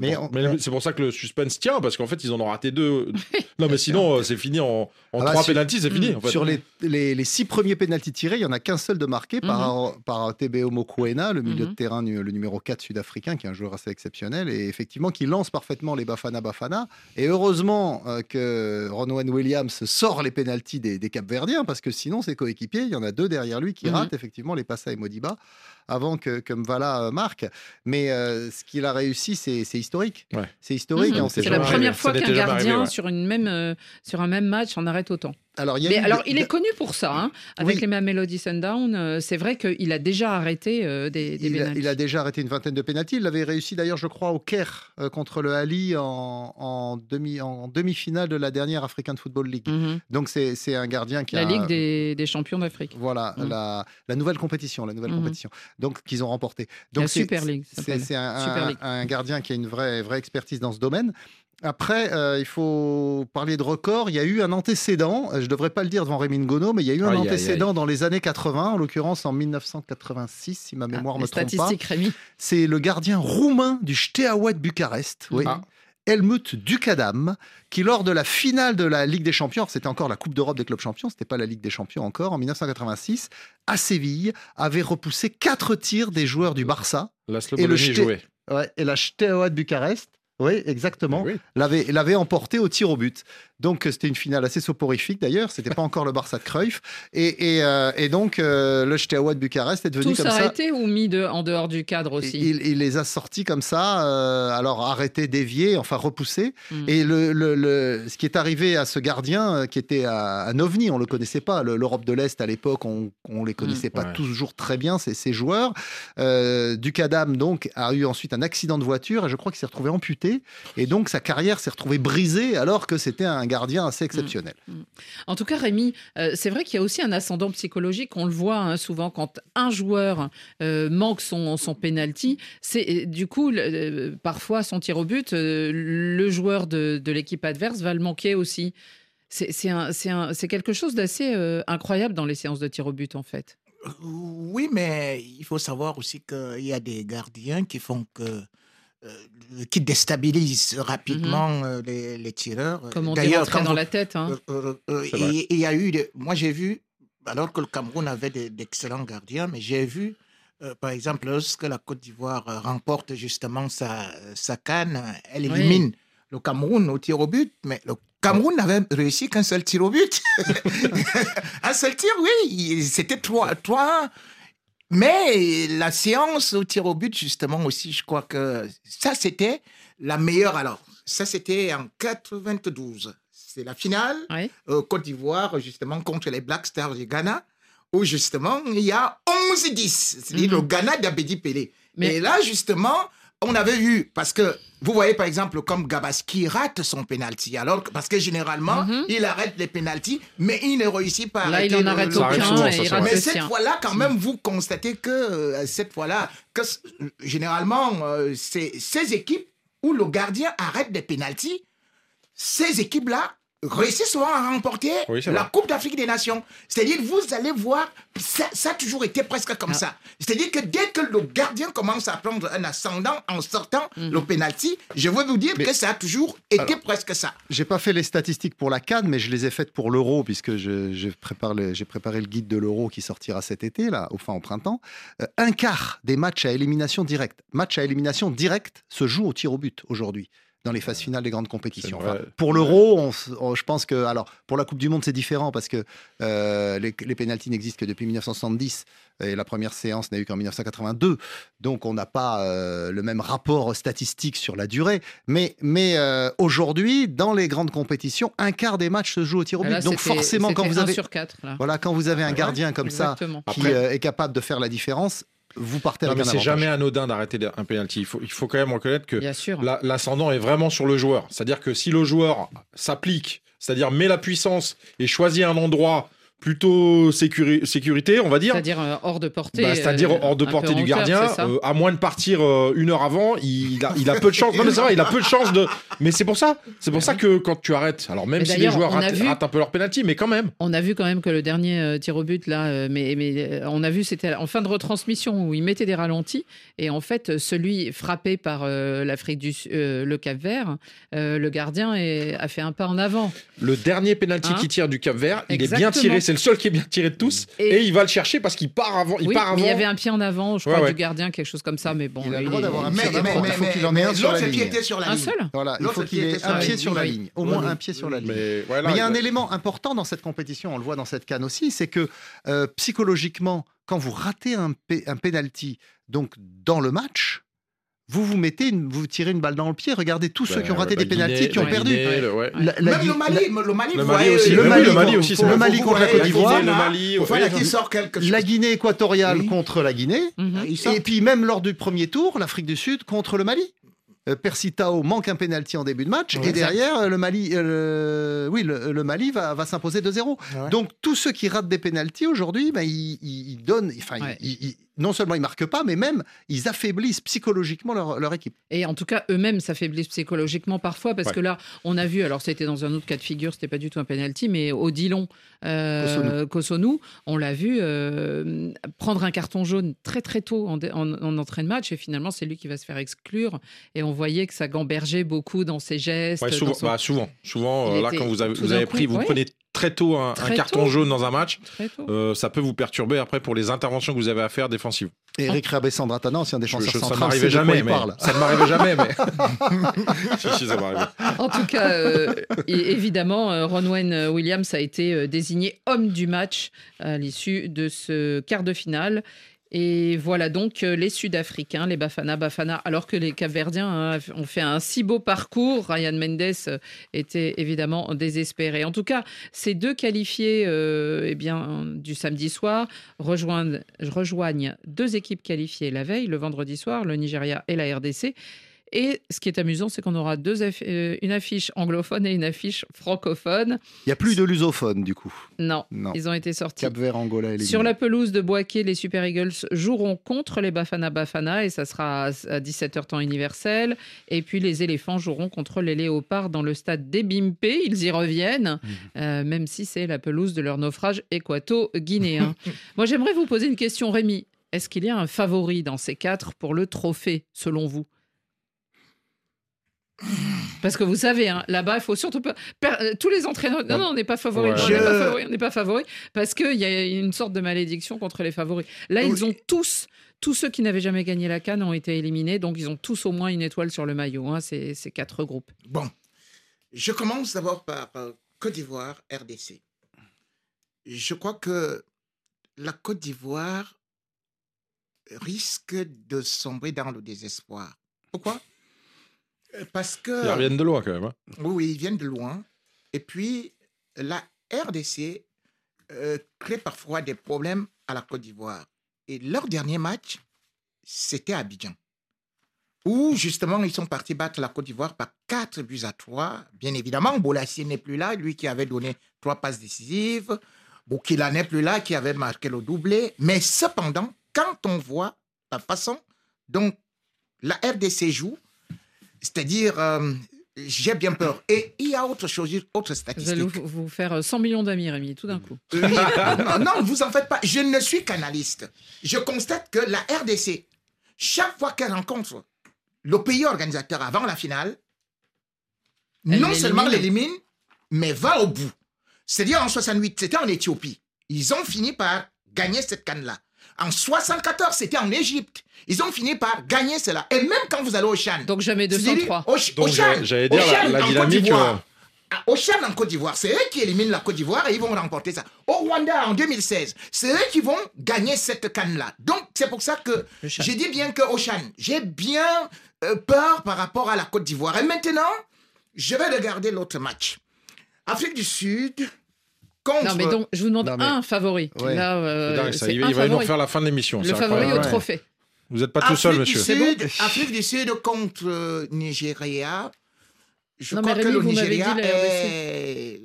Mais pour, on- mais c'est pour ça que le suspense tient, parce qu'en fait, ils en ont raté deux. non, mais sinon, euh, c'est fini en, en Ah bah, trois sur- pénalties, c'est fini. en fait. Sur les, les, les six premiers pénaltys tirés, il y en a qu'un seul de marqué par, par TBO Mokoena, le milieu Mhm. de terrain, le numéro 4 sud-africain, qui est un joueur assez exceptionnel, et effectivement qui lance parfaitement les Bafana Bafana. Et heureusement euh, que Ronwen Williams sort les pénaltys des, des Capverdiens, parce que sinon, ses coéquipiers, il y en a deux derrière lui qui Mhm. ratent effectivement les passes à Modiba avant que, que Mvala euh, marque. Mais euh, ce qu'il a réussi, c'est c'est historique. Ouais. C'est historique. Mhm. C'est la première fois qu'un gardien arrivé, ouais. sur, une même, euh, sur un même match en arrête autant. Alors, il Mais alors, est connu pour ça. hein. Avec Oui. les Mamelody Sundown, euh, c'est vrai qu'il a déjà arrêté euh, des, des Il a, pénaltys. il a déjà arrêté une vingtaine de pénaltys. Il l'avait réussi d'ailleurs, je crois, au Caire euh, contre le Ali en, en demi, en demi-finale de la dernière African Football League. Mhm. Donc c'est un gardien qui La a Ligue des, des champions d'Afrique. voilà Mhm. la, la nouvelle compétition, la nouvelle Mhm. compétition. Donc qu'ils ont remporté. La Donc c'est- Super League, C'est un, un gardien qui a une vraie vraie expertise dans ce domaine. Après, euh, il faut parler de record. Il y a eu un antécédent. euh, Je ne devrais pas le dire devant Rémi Ngono, mais il y a eu un Aïe, aïe, aïe. antécédent dans les années 80, en l'occurrence en 1986, si ma mémoire Ah, me trompe pas. Rémi. C'est le gardien roumain du Steaua de Bucarest, oui. Ah. Helmut Dukadam, qui lors de la finale de la Ligue des Champions, c'était encore la Coupe d'Europe des clubs champions, c'était pas la Ligue des Champions encore, en 1986, à Séville, avait repoussé quatre tirs des joueurs du Barça Laszlo et le jouait. ouais, et la Steaua de Bucarest. Oui, exactement. Oui. L'avait, l'avait emporté au tir au but. Donc, euh, c'était une finale assez soporifique d'ailleurs. C'était pas encore le Barça de Cruyff. Et, et, euh, et donc, euh, le Steaua de Bucarest est devenu Tous comme ça. arrêtés ou mis de, en dehors du cadre aussi Il, il les a sortis comme ça, euh, alors arrêtés, déviés, enfin repoussés. Mm. Et le, le- le- ce qui est arrivé à ce gardien, euh, qui était à, un ovni, on le connaissait pas. Le- L'Europe de l'Est à l'époque, on, on les connaissait pas Ouais. toujours très bien ces, ces joueurs. Euh, Ducadam donc a eu ensuite un accident de voiture et je crois qu'il s'est retrouvé amputé. Et donc sa carrière s'est retrouvée brisée alors que c'était un gardien assez exceptionnel. En tout cas, Rémi, euh, c'est vrai qu'il y a aussi un ascendant psychologique. On le voit hein, souvent quand un joueur euh, manque son, son penalty. C'est euh, du coup le- parfois son tir au but, euh, le joueur de, de l'équipe adverse va le manquer aussi. C'est quelque chose d'assez euh, incroyable dans les séances de tir au but en fait. Oui, mais il faut savoir aussi qu'il y a des gardiens qui font que. Euh, qui déstabilisent rapidement euh, les, les tireurs. Mhm. Comme on D'ailleurs, quand dans vous- la tête. hein. Euh, euh, euh, il y a eu, des- moi j'ai vu, alors que le Cameroun avait de- d'excellents gardiens, mais j'ai vu, euh, par exemple, lorsque la Côte d'Ivoire euh, remporte justement sa, sa canne, elle Oui. élimine le Cameroun au tir au but, mais le Cameroun n'avait réussi qu'un seul tir au but. un seul tir, oui, c'était 3 3 mais la séance au tir au but, justement, aussi, je crois que ça, c'était la meilleure. Alors, ça, c'était en 92. c'est la finale. Euh, Côte d'Ivoire, justement, contre les Black Stars du Ghana, où justement, il y a 11-10. C'est-à-dire Mhm. le Ghana d'Abedi Pelé. Mais- Et là, justement, on avait vu, parce que vous voyez par exemple comme Gabaski rate son penalty, alors que- parce que généralement il arrête les penalties, mais il ne réussit pas à Mhm. Là, il arrêter en arrête le- aucun et il Mais cette fois-là, quand même, vous constatez que euh, cette fois-là, que c- généralement, euh, ces équipes où le gardien arrête des penalties, ces équipes-là réussissent souvent à remporter Oui, la vrai. Coupe d'Afrique des Nations. C'est-à-dire, vous allez voir, ça, ça a toujours été presque comme ça. C'est-à-dire que dès que le gardien commence à prendre un ascendant en sortant le penalty, je veux vous dire que ça a toujours été presque ça. J'ai pas fait les statistiques pour la Cannes, mais je les ai faites pour l'Euro, puisque j'ai préparé le guide de l'Euro qui sortira cet été, là, au fin au printemps. Euh, un quart des matchs à élimination directe, matchs à élimination directe, se jouent au tir au but aujourd'hui dans les phases finales des grandes compétitions. Enfin, pour l'Euro, on s- on- je pense que alors pour la Coupe du Monde c'est différent parce que euh, les, les pénalties n'existent que depuis 1970 et la première séance n'a eu qu'en 1982, donc on n'a pas euh, le même rapport statistique sur la durée. Mais, mais euh, aujourd'hui, dans les grandes compétitions, un quart des matchs se joue au tir au Et but. là, donc forcément, quand vous un avez sur quatre, là. voilà, quand vous avez un Ouais, gardien comme exactement. ça qui Après- euh, est capable de faire la différence, vous partez Non, avec mais un c'est jamais anodin d'arrêter un penalty. Il faut, il faut quand même reconnaître que Bien sûr. la- l'ascendant est vraiment sur le joueur. C'est-à-dire que si le joueur s'applique, c'est-à-dire met la puissance et choisit un endroit plutôt sécuri- sécurité, on va dire. C'est-à-dire euh, hors de portée. Bah, c'est-à-dire euh, hors de portée du hauteur, gardien, euh, à moins de partir une heure avant, il a, il a peu de chance. Non mais c'est vrai, il a peu de chance de. Mais c'est pour ça, c'est pour ça que quand tu arrêtes, alors même si les joueurs ratent, vu- ratent un peu leur penalty, mais quand même. On a vu quand même que le dernier tir au but, là, mais, mais on a vu, c'était en fin de retransmission où il mettait des ralentis. Et en fait, celui frappé par l'Afrique du le Cap Vert, le gardien est- a fait un pas en avant. Le dernier penalty Hein qui tire du Cap Vert, il est bien tiré, le seul qui est bien tiré de tous, et, il va le chercher parce qu'il part avant. Il oui, part avant. mais il y avait un pied en avant, je crois, ouais. du gardien, quelque chose comme ça. Mais bon, Il a le droit est- d'avoir un pied en avant. Il faut qu'il en ait un sur la ligne. était sur la Un ligne. seul Voilà, il faut qui qu'il ait un pied sur la ligne, au moins un pied sur la ligne. Mais, il y a un élément important dans cette compétition, on le voit dans cette canne aussi, c'est que euh, psychologiquement, quand vous ratez un, penalty, donc dans le match, vous vous mettez, une- vous tirez une balle dans le pied. Regardez tous ceux qui ont Bah, raté des pénaltys Guinée, qui ont perdu. Guinée, le- ouais. La- la Même le Mali, la- le Mali, Le aussi, le oui, Mali, le Mali contre- aussi, c'est le vrai. Mali vous contre la Côte d'Ivoire. le Mali, Vous voyez oui, qui sort quelque chose. La Guinée équatoriale Oui. contre la Guinée. Mhm. Et puis même lors du premier tour, l'Afrique du Sud contre le Mali. Euh, Persitao manque un penalty en début de match Ouais. et derrière euh, le Mali, euh, le- oui, le, le Mali va, va s'imposer 2-0. Ouais. Donc tous ceux qui ratent des penalties aujourd'hui, ben, ils, donnent, enfin, Ouais. ils- ils- non seulement ils marquent pas, mais même ils affaiblissent psychologiquement leur, leur équipe. Et en tout cas, eux-mêmes s'affaiblissent psychologiquement parfois parce Ouais. que là, on a vu, alors c'était dans un autre cas de figure, c'était pas du tout un penalty, mais Odilon euh, Kosonou, on l'a vu euh, prendre un carton jaune très très tôt en, en, en entrée de match et finalement c'est lui qui va se faire exclure. Et on voyait que ça gambergeait beaucoup dans ses gestes. Ouais, dans souvent, son- bah, souvent, souvent Il euh, là était quand vous avez, vous avez coup, pris, vous ouais. prenez très tôt un, carton tôt. jaune dans un match, euh, ça peut vous perturber après pour les interventions que vous avez à faire défensives. Et Eric Rabessandratana, ancien Je- défenseur je- ça central, m'arrivait jamais, mais ça ne m'arrivait jamais, mais si, si, ça m'arrivait. En tout cas, euh, évidemment, euh, Ronwen Williams a été désigné homme du match à l'issue de ce quart de finale. Et voilà donc euh, les Sud-Africains, les Bafana Bafana, alors que les Capverdiens hein, ont fait un si beau parcours. Ryan Mendes euh, était évidemment désespéré. En tout cas, ces deux qualifiés euh, eh bien, du samedi soir rejoignent, rejoignent deux équipes qualifiées la veille, le vendredi soir, le Nigeria et la RDC. Et ce qui est amusant, c'est qu'on aura deux euh, une affiche anglophone et une affiche francophone. Il n'y a plus de lusophone du coup. Non, Non. ils ont été sortis. Cap Vert, Angola et Sur la pelouse de Boaké, les Super Eagles joueront contre les Bafana Bafana et ça sera à 17h temps universel. Et puis les éléphants joueront contre les léopards dans le stade d'Ebimpe. Ils y reviennent, euh, même si c'est la pelouse de leur naufrage équato-guinéen. Moi, j'aimerais vous poser une question, Rémi. Est-ce qu'il y a un favori dans ces quatre pour le trophée, selon vous? Parce que vous savez, hein, là-bas, il faut surtout pas. per- euh, Tous les entraîneurs. Non, non, on n'est pas favori. Ouais. On n'est pas Je- favori. On n'est pas favori. Parce qu'il y a une sorte de malédiction contre les favoris. Là, ils ont tous. Tous ceux qui n'avaient jamais gagné la canne ont été éliminés, donc ils ont tous au moins une étoile sur le maillot, hein, ces, ces quatre groupes. Bon, je commence d'abord par euh, Côte d'Ivoire, RDC. Je crois que la Côte d'Ivoire risque de sombrer dans le désespoir. Pourquoi? Parce que... Ils reviennent de loin quand même. hein. Oui, ils viennent de loin. Et puis, la RDC euh, crée parfois des problèmes à la Côte d'Ivoire. Et leur dernier match, c'était à Abidjan. Où justement, ils sont partis battre la Côte d'Ivoire par 4 buts à 3. Bien évidemment, Bolassier n'est plus là, lui qui avait donné trois passes décisives. Boukila n'est plus là, qui avait marqué le doublé. Mais cependant, quand on voit la façon dont la RDC joue, c'est-à-dire, euh, j'ai bien peur. Et il y a autre chose, autre Vous statistique. allez vous vous faire euh, 100 millions d'amis, Rémi, tout d'un coup. Oui. non, non, vous en faites pas. Je ne suis qu'analyste. Je constate que la RDC, chaque fois qu'elle rencontre le pays organisateur avant la finale, Elle non seulement l'élimine. l'élimine, mais va au bout. C'est-à-dire en 68, c'était en Éthiopie. Ils ont fini par gagner cette canne-là. En 74, c'était en Égypte. Ils ont fini par gagner cela. Et même quand vous allez au Chan. Donc jamais c'est-à-dire 203. Au, Ch- Donc, au Chan, j'allais- dire au la- Chan, la en Côte dynamique, Au Chan en Côte d'Ivoire, c'est eux qui éliminent la Côte d'Ivoire et ils vont remporter ça. Au Rwanda en 2016, c'est eux qui vont gagner cette canne-là. Donc c'est pour ça que j'ai dit bien qu'au Chan, j'ai bien euh, peur par rapport à la Côte d'Ivoire. Et maintenant, je vais regarder l'autre match. Afrique du Sud contre... Non, mais donc, je vous demande Non, mais- un favori. Ouais. Là, euh, dingue, ça. Il, un il va nous refaire la fin de l'émission. Le favori au trophée. Vous n'êtes pas tout seul, monsieur. Du Sud, Afrique du Sud contre euh, Nigeria. Je Non, crois mais que Rémi, le Nigeria est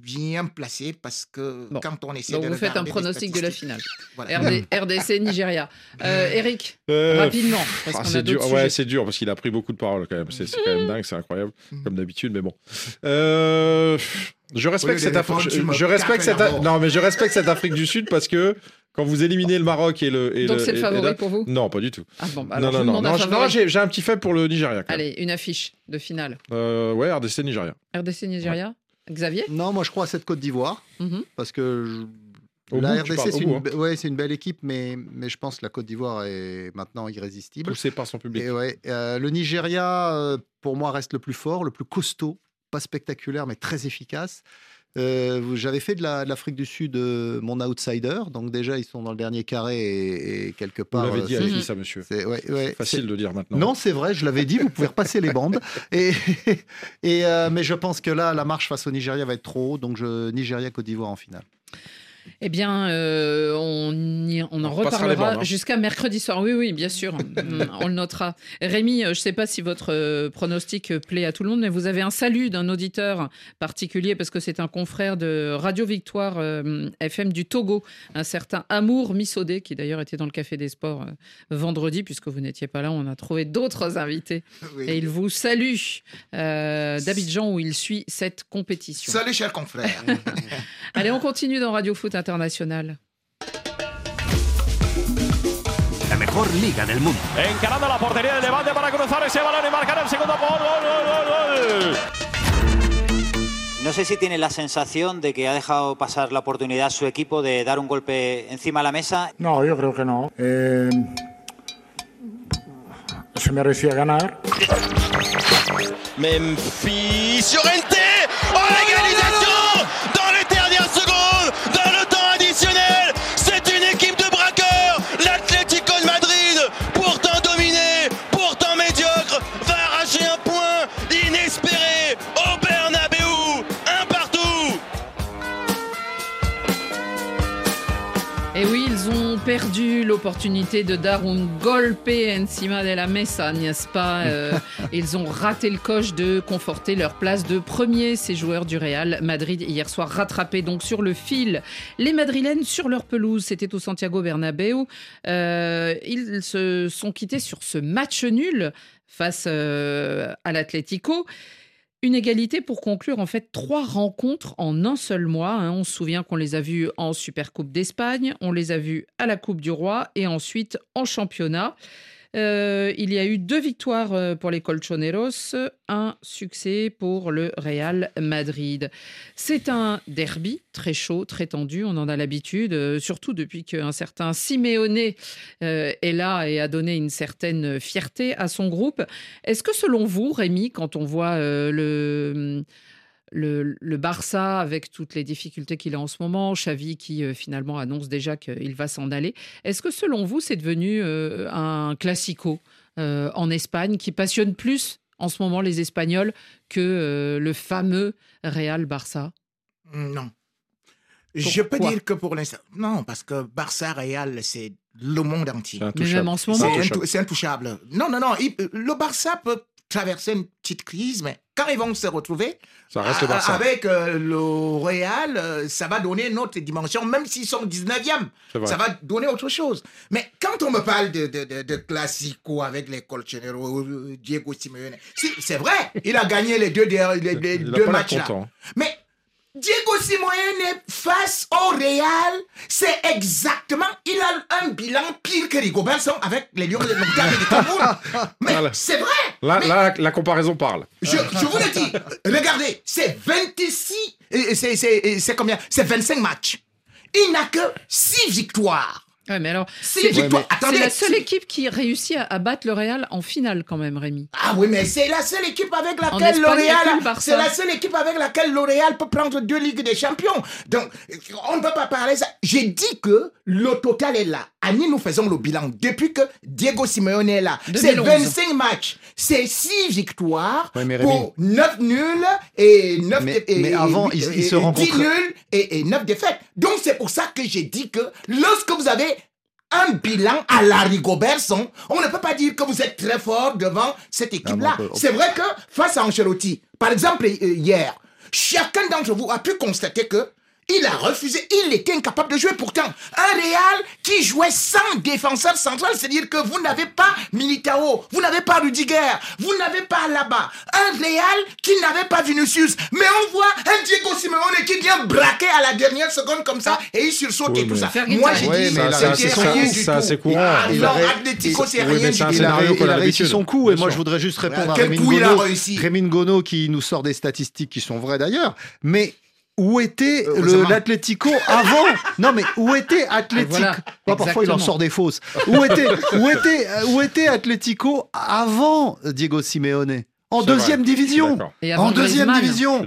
bien placé parce que quand on essaie Donc de vous faites un pronostic de la finale. Voilà. RD RDC, Nigeria. Euh, Eric, Euh, rapidement, parce ah, c'est dur, ouais, c'est dur parce qu'il a pris beaucoup de paroles quand même. C'est c'est quand même dingue, c'est incroyable, comme d'habitude, mais bon. Euh, je respecte cette Afrique. Je, je respecte cette. Non, mais je respecte cette Afrique du Sud parce que quand vous éliminez le Maroc et le. Et Donc c'est le et favori la- pour vous Non, pas du tout. Ah bon, bah non, alors non, j'ai j'ai un petit fait pour le Nigeria. Quand même. Allez, une affiche de finale. Euh, ouais, RDC Nigeria. RDC, Nigeria. Xavier Non, moi je crois à cette Côte d'Ivoire Mhm. parce que je- Au la bout, RDC parles, c'est au une, bout, hein. ouais, c'est une belle équipe, mais, mais je pense que la Côte d'Ivoire est maintenant irrésistible. Poussé par son public. Et ouais, euh, le Nigeria, euh, pour moi, reste le plus fort, le plus costaud, pas spectaculaire, mais très efficace. Euh, vous- J'avais fait de la- de l'Afrique du Sud euh, mon outsider, donc déjà ils sont dans le dernier carré et, et quelque Vous part. l'avez euh, dit à c'est- qui ça, monsieur c'est- ouais, ouais, Facile de dire maintenant. non, c'est vrai, je l'avais dit, vous pouvez repasser les bandes. Et, et, euh, mais je pense que là, la marche face au Nigeria va être trop haut, donc je, Nigeria-Côte d'Ivoire en finale. Eh bien, euh, on, y- on en On reparlera hein. jusqu'à mercredi soir. Oui, oui, bien sûr. On le notera. Rémi, euh, je ne sais pas si votre euh, pronostic plaît à tout le monde, mais vous avez un salut d'un auditeur particulier parce que c'est un confrère de Radio Victoire euh, FM du Togo, un certain Amour Missodé, qui d'ailleurs était dans le Café des Sports euh, vendredi, puisque vous n'étiez pas là. On a trouvé d'autres invités. Oui. Et il vous salue d'Abidjan où il suit cette compétition. Salut, chers confrères. Allez, on continue dans Radio Foot International. La mejor liga del mundo. Encarando la portería del Levante para cruzar ese balón y marcar el segundo gol, gol, gol, gol, gol. No sé si tiene la sensación de que ha dejado pasar la oportunidad a su equipo de dar un golpe encima de la mesa. No, yo creo que no. Eh, se merecía ganar. Memphis Llorente l'opportunité de dar un golpe encima de la mesa, n'est-ce pas? Euh, Ils ont raté le coche de conforter leur place de premier. Ces joueurs du Real Madrid hier soir rattrapés donc sur le fil. Les Madrilènes sur leur pelouse, c'était au Santiago Bernabéu. Euh, ils se sont quittés sur ce match nul face euh, à l'Atlético. Une égalité pour conclure en fait trois rencontres en un seul mois. hein. On se souvient qu'on les a vus en Supercoupe d'Espagne, on les a vus à la Coupe du Roi et ensuite en championnat. Euh, il y a eu deux victoires euh, pour les Colchoneros, un succès pour le Real Madrid. C'est un derby très chaud, très tendu, on en a l'habitude, euh, surtout depuis qu'un certain Simeone est là et a donné une certaine fierté à son groupe. Est-ce que selon vous, Rémi, quand on voit le le, le Barça avec toutes les difficultés qu'il a en ce moment, Xavi qui euh, finalement annonce déjà qu'il va s'en aller. Est-ce que selon vous, c'est devenu euh, un classico euh, en Espagne qui passionne plus en ce moment, les Espagnols, que euh, le fameux Real Barça? Non. Je peux dire que pour l'instant. Non, parce que Barça Real, c'est le monde entier. Mais même en ce moment. C'est intou- c'est intouchable. Non, non, non. il- le Barça peut traverser une petite crise, mais quand ils vont se retrouver Ça reste avec euh, le Real, euh, ça va donner une autre dimension, même s'ils sont 19e. C'est vrai. Ça va donner autre chose. Mais quand on me parle de, de, de, de classico avec les Colchonero, euh, Diego Simeone, si, c'est vrai, il a gagné les deux, les, les deux matchs là. Mais Diego Simeone face au Real, c'est exactement, il a un bilan pire que Rigobertson avec les Lions de et. Mais Voilà. c'est vrai. Là, Mais là, la comparaison parle. je, je vous le dis, regardez, c'est 26, et c'est, c'est, et c'est combien? C'est 25 matchs. Il n'a que 6 victoires. Ouais, mais alors, c'est la seule équipe qui réussit à, à battre le Real en finale quand même, Rémi. Ah oui, mais c'est la seule équipe avec laquelle L'Oréal, c'est la seule équipe avec laquelle L'Oréal peut prendre deux ligues des champions. Donc, on ne peut pas parler ça. J'ai dit que le total est là. Annie, nous faisons le bilan depuis que Diego Simeone est là. C'est 2011. 25 matchs, c'est 6 victoires Ouais, mais Rémi- pour 9 nuls et 9 Mais- mais avant, ils- ils se 10 rencontrent- nuls et, et 9 défaites. Donc, c'est pour ça que j'ai dit que lorsque vous avez un bilan à la Rigobertson, on ne peut pas dire que vous êtes très fort devant cette équipe-là. peut- on C'est vrai que face à Ancelotti, par exemple hier, chacun d'entre vous a pu constater que il a refusé, il était incapable de jouer. Pourtant, un Real qui jouait sans défenseur central, c'est-à-dire que vous n'avez pas Militao, vous n'avez pas Rudiger, vous n'avez pas là-bas. Un Real qui n'avait pas Vinicius. Mais on voit un Diego Simeone qui vient braquer à la dernière seconde comme ça et il sursaute Oui, et tout ça. Moi, j'ai Ouais, dit, c'est rien du tout. c'est courant. C'est rien du Il tout. a, il réussi son coup et moi je voudrais juste répondre à quel Rémi coup il a Ngono, réussi Rémi Ngono qui nous sort des statistiques qui sont vraies d'ailleurs. Mais où était le- Heureusement. l'Atlético avant? Non mais où était Atlético? Voilà, Parfois il en sort des fausses. Où était, où était, où était Atlético avant Diego Simeone? En C'est deuxième vrai, division. Et En deuxième Griezmann. Division.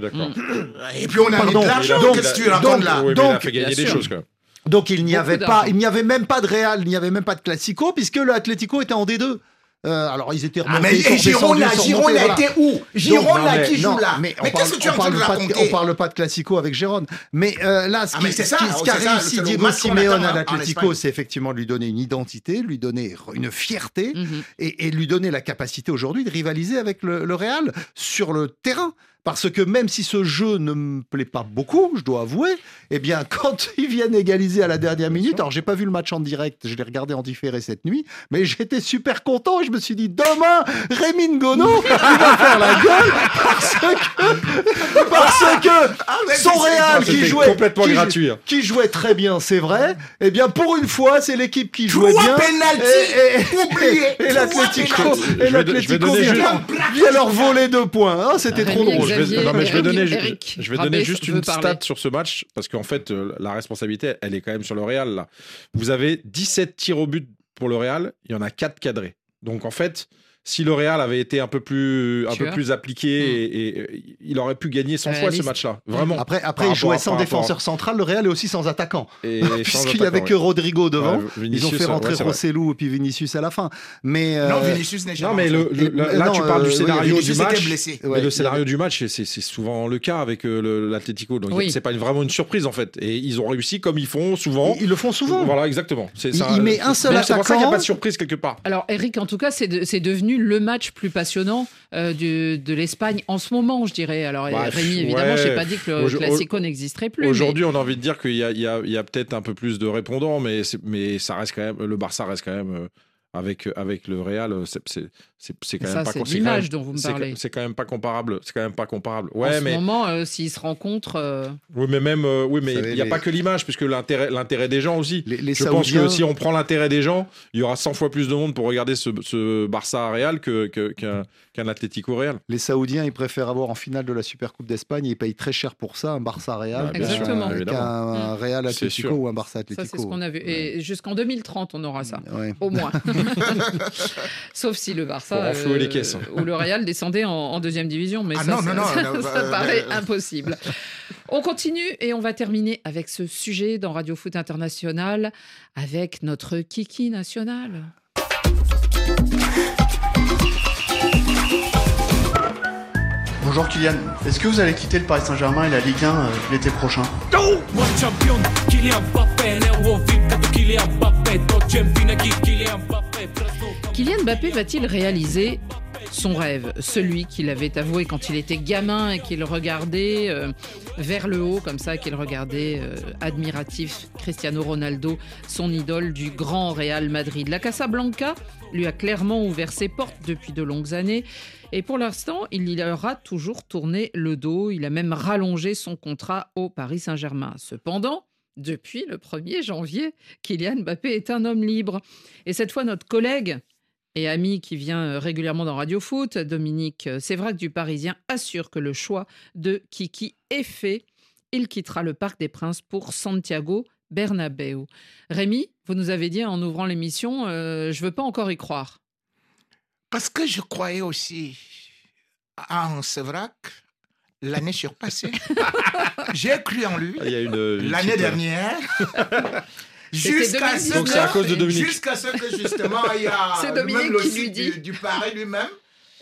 Et puis on a mis Pardon. de l'argent. Donc, Qu'est-ce que tu donc, là? Oui, il a Donc, fait gagner bien des sûr. choses quand même. Donc il n'y Beaucoup avait pas, il n'y avait même pas de Real, il n'y avait même pas de Classico puisque le Atlético était en D2. Euh, alors ils étaient Ah, remontés, mais sont et Giron, là, Giron a voilà. été où Giron, là, non, qui mais- joue non, là Mais, Mais on parle, qu'est-ce que tu on en train parle de on parle pas de Classico avec Jérôme. Mais euh, là, ce Ah, mais ça, qu'a ça, réussi le Diego Simeone à en l'Atlético, c'est effectivement lui donner une identité, lui donner une fierté Mhm. et, et lui donner la capacité aujourd'hui de rivaliser avec le, le Real sur le terrain. Parce que même si ce jeu ne me plaît pas beaucoup, je dois avouer, eh bien, quand ils viennent égaliser à la dernière minute, alors j'ai pas vu le match en direct, je l'ai regardé en différé cette nuit, mais j'étais super content et je me suis dit, demain, Rémi Ngono, il va faire la gueule parce que, parce que son Real qui jouait, complètement qui, gratuit. hein. qui jouait très bien, c'est vrai, eh bien, pour une fois, c'est l'équipe qui jouait Trois bien. Et- et-. Et l'Atlético, vient, leur voler deux points. Ah, C'était trop Rémi, drôle. Je vais, Xavier, non, mais je vais donner, Eric je vais donner juste une parler. stat sur ce match parce qu'en fait, euh, la responsabilité, elle est quand même sur le Real. Là. Vous avez 17 tirs au but pour le Real, il y en a 4 cadrés. Donc en fait, si le Real avait été un peu plus, un peu plus appliqué, et, et- il aurait pu gagner 100 fois ce match-là. Vraiment. Après, après rapport à- sans à- défenseur central, le Real est aussi sans attaquant. Puisqu'il n'y avait attaquant, que. Rodrigo devant. Ouais, Ils ont fait rentrer ouais. Rossellou et puis Vinicius à la fin. Mais Non, euh, Vinicius n'est Non, jamais mais le, entré. le- là, non, tu parles euh, du oui, scénario du était match. blessé. Mais Ouais, le il scénario du match, c'est- souvent le cas avec euh, le- l'Atlético. Donc Oui. c'est pas vraiment une surprise en fait. Et ils ont réussi comme ils font souvent. ils le font souvent. Voilà, exactement. C'est Il- ça. il met un seul Donc, C'est pour ça qu'il n'y a attaquant. pas de surprise quelque part. Alors, Eric, en tout cas, c'est de- c'est devenu le match plus passionnant euh, du- de l'Espagne en ce moment, je dirais. Alors, Bah, Rémi, évidemment, ouais. je n'ai pas dit que le Classico n'existerait plus. mais- Aujourd'hui, on a envie de dire qu'il y a, peut-être un peu plus de répondants, mais, ça reste quand même, le Barça reste quand même euh, avec, avec le Real, euh, c'est c'est- quand Ça, même pas c'est com- l'image quand même- dont vous me c'est parlez. quand- C'est quand même pas comparable. C'est quand même pas comparable. en Ouais, ce mais moment, euh, s'ils se rencontrent. euh, oui, mais même euh, oui, mais il n'y a les- pas que l'image, puisque l'intérêt, l'intérêt des gens aussi. Les, les Je pense Saoudiens, que si on prend l'intérêt des gens, il y aura 100 fois plus de monde pour regarder ce, ce Barça Real que, que- qu'un qu'un Atlético Real. les Saoudiens, ils préfèrent avoir en finale de la Supercoupe d'Espagne. Ils payent très cher pour ça, un Barça Real, Ouais, sûr, qu'un- qu'un Real Atlético ou un Barça Ça, Atlético. c'est ce qu'on a vu. Et jusqu'en 2030, on aura ça. Ouais. Au moins. Sauf si le Barça Les caisses. ou le Real descendait en, en deuxième division. Mais Ah ça, non, ça, non, non, ça- non, ça euh, paraît euh, impossible. On continue et on va terminer avec ce sujet dans Radio Foot International avec notre Kiki national. Bonjour Kylian, est-ce que vous allez quitter le Paris Saint-Germain et la Ligue 1 euh, l'été prochain? Kylian Mbappé va-t-il réaliser son rêve, celui qu'il avait avoué quand il était gamin et qu'il regardait euh, vers le haut, comme ça, qu'il regardait euh, admiratif Cristiano Ronaldo, son idole du grand Real Madrid. La Casablanca lui a clairement ouvert ses portes depuis de longues années. Et pour l'instant, il y leur a toujours tourné le dos. Il a même rallongé son contrat au Paris Saint-Germain. Cependant, depuis le 1er janvier, Kylian Mbappé est un homme libre. Et cette fois, notre collègue et ami qui vient euh, régulièrement dans Radio Foot, Dominique euh, Sévrac du Parisien, assure que le choix de Kiki est fait. Il quittera le Parc des Princes pour Santiago Bernabéu. Rémi, vous nous avez dit en ouvrant l'émission, euh, je veux pas encore y croire. Parce que je croyais aussi en Sévrac l'année surpassée. J'ai cru en lui Il y a une- une l'année petite- dernière. Jusqu'à ce, 2019. Donc c'est à cause de que- Dominique. jusqu'à ce que justement il y a C'est même le qui site lui dit. du, du Paris lui-même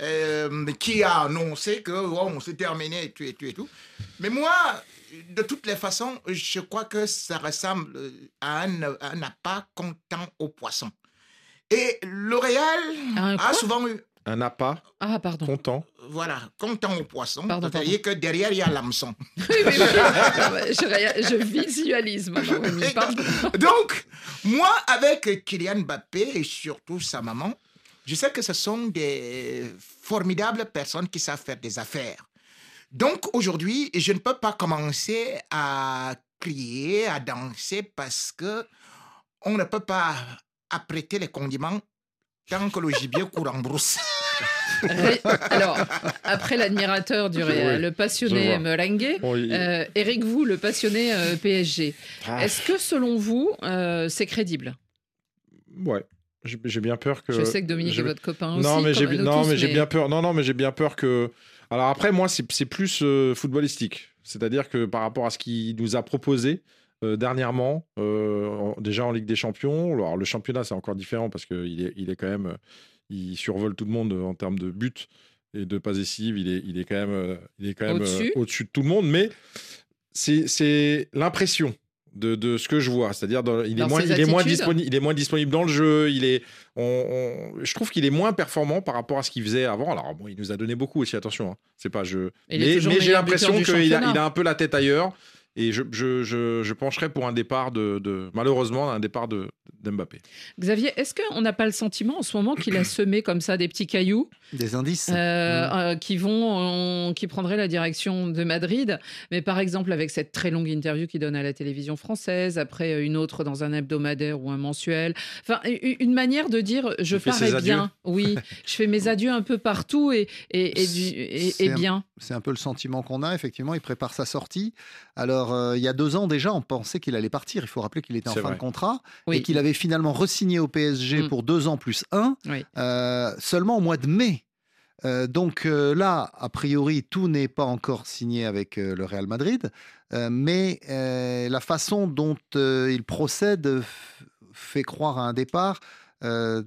euh, qui a annoncé que oh, c'est terminé et tout et tout et tout. Mais moi, de toutes les façons, je crois que ça ressemble à un, un appât comptant au poisson. Et L'Oréal a souvent eu Un appât Ah, pardon. content. voilà, comptant au poisson, Pardon, c'est-à-dire que derrière, il y a l'hameçon. Oui, oui, oui. Ouais, je, visualise maintenant. Donc, moi, avec Kylian Mbappé et surtout sa maman, je sais que ce sont des formidables personnes qui savent faire des affaires. Donc, aujourd'hui, je ne peux pas commencer à crier, à danser parce que on ne peut pas apprêter les condiments tant que le gibier court en brousse. Ré- Alors, après l'admirateur du Real, Oui, le passionné merengue, Oui. euh, Eric Vous, le passionné euh, PSG. Ah. Est-ce que selon vous, euh, c'est crédible? Ouais. J'ai bien peur que. Je sais que Dominique est votre copain Non, aussi, mais j'ai non, tous, mais j'ai bien peur. Non, non, mais j'ai bien peur que. Alors après, moi, c'est c'est plus euh, footballistique. C'est-à-dire que par rapport à ce qu'il nous a proposé euh, dernièrement, euh, en- déjà en Ligue des Champions. Alors le championnat, c'est encore différent parce qu'il est, il est quand même, euh, il survole tout le monde en termes de buts et de passes décisives. Il est, il est quand même, il est quand même Au-dessus. de tout le monde. Mais c'est c'est l'impression de, de ce que je vois. C'est-à-dire, il, il, est moins il est moins disponible dans le jeu. Il est, on- on- je trouve qu'il est moins performant par rapport à ce qu'il faisait avant. Alors, bon, il nous a donné beaucoup aussi, attention. hein. C'est pas je. Mais mais j'ai l'impression qu'il a, il a un peu la tête ailleurs. Et je, je, je, je pencherais pour un départ de, de- malheureusement, un départ de d'Mbappé. Xavier, est-ce qu'on n'a pas le sentiment en ce moment qu'il a semé comme ça des petits cailloux Des indices. euh, Mm. euh, qui vont, on- qui prendraient la direction de Madrid? Mais par exemple, avec cette très longue interview qu'il donne à la télévision française, après une autre dans un hebdomadaire ou un mensuel. Enfin, une manière de dire je Il parais bien. Oui, je fais mes adieux un peu partout et, et, un- bien. C'est un peu le sentiment qu'on a, effectivement. Il prépare sa sortie. Alors, euh, il y a deux ans déjà, on pensait qu'il allait partir. Il faut rappeler qu'il était en fin vrai. de contrat Oui. et qu'il avait finalement re-signé au PSG Mm. pour deux ans plus un, Oui. euh, seulement au mois de mai. Euh, donc euh, là, a priori, tout n'est pas encore signé avec euh, le Real Madrid, Euh, mais euh, la façon dont euh, il procède fait croire à un départ. Euh,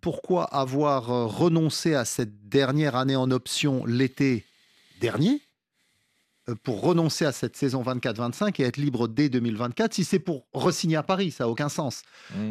pourquoi avoir euh, renoncé à cette dernière année en option l'été dernier? Pour renoncer à cette saison 24-25 et être libre dès 2024 si c'est pour re-signer à Paris, ça n'a aucun sens.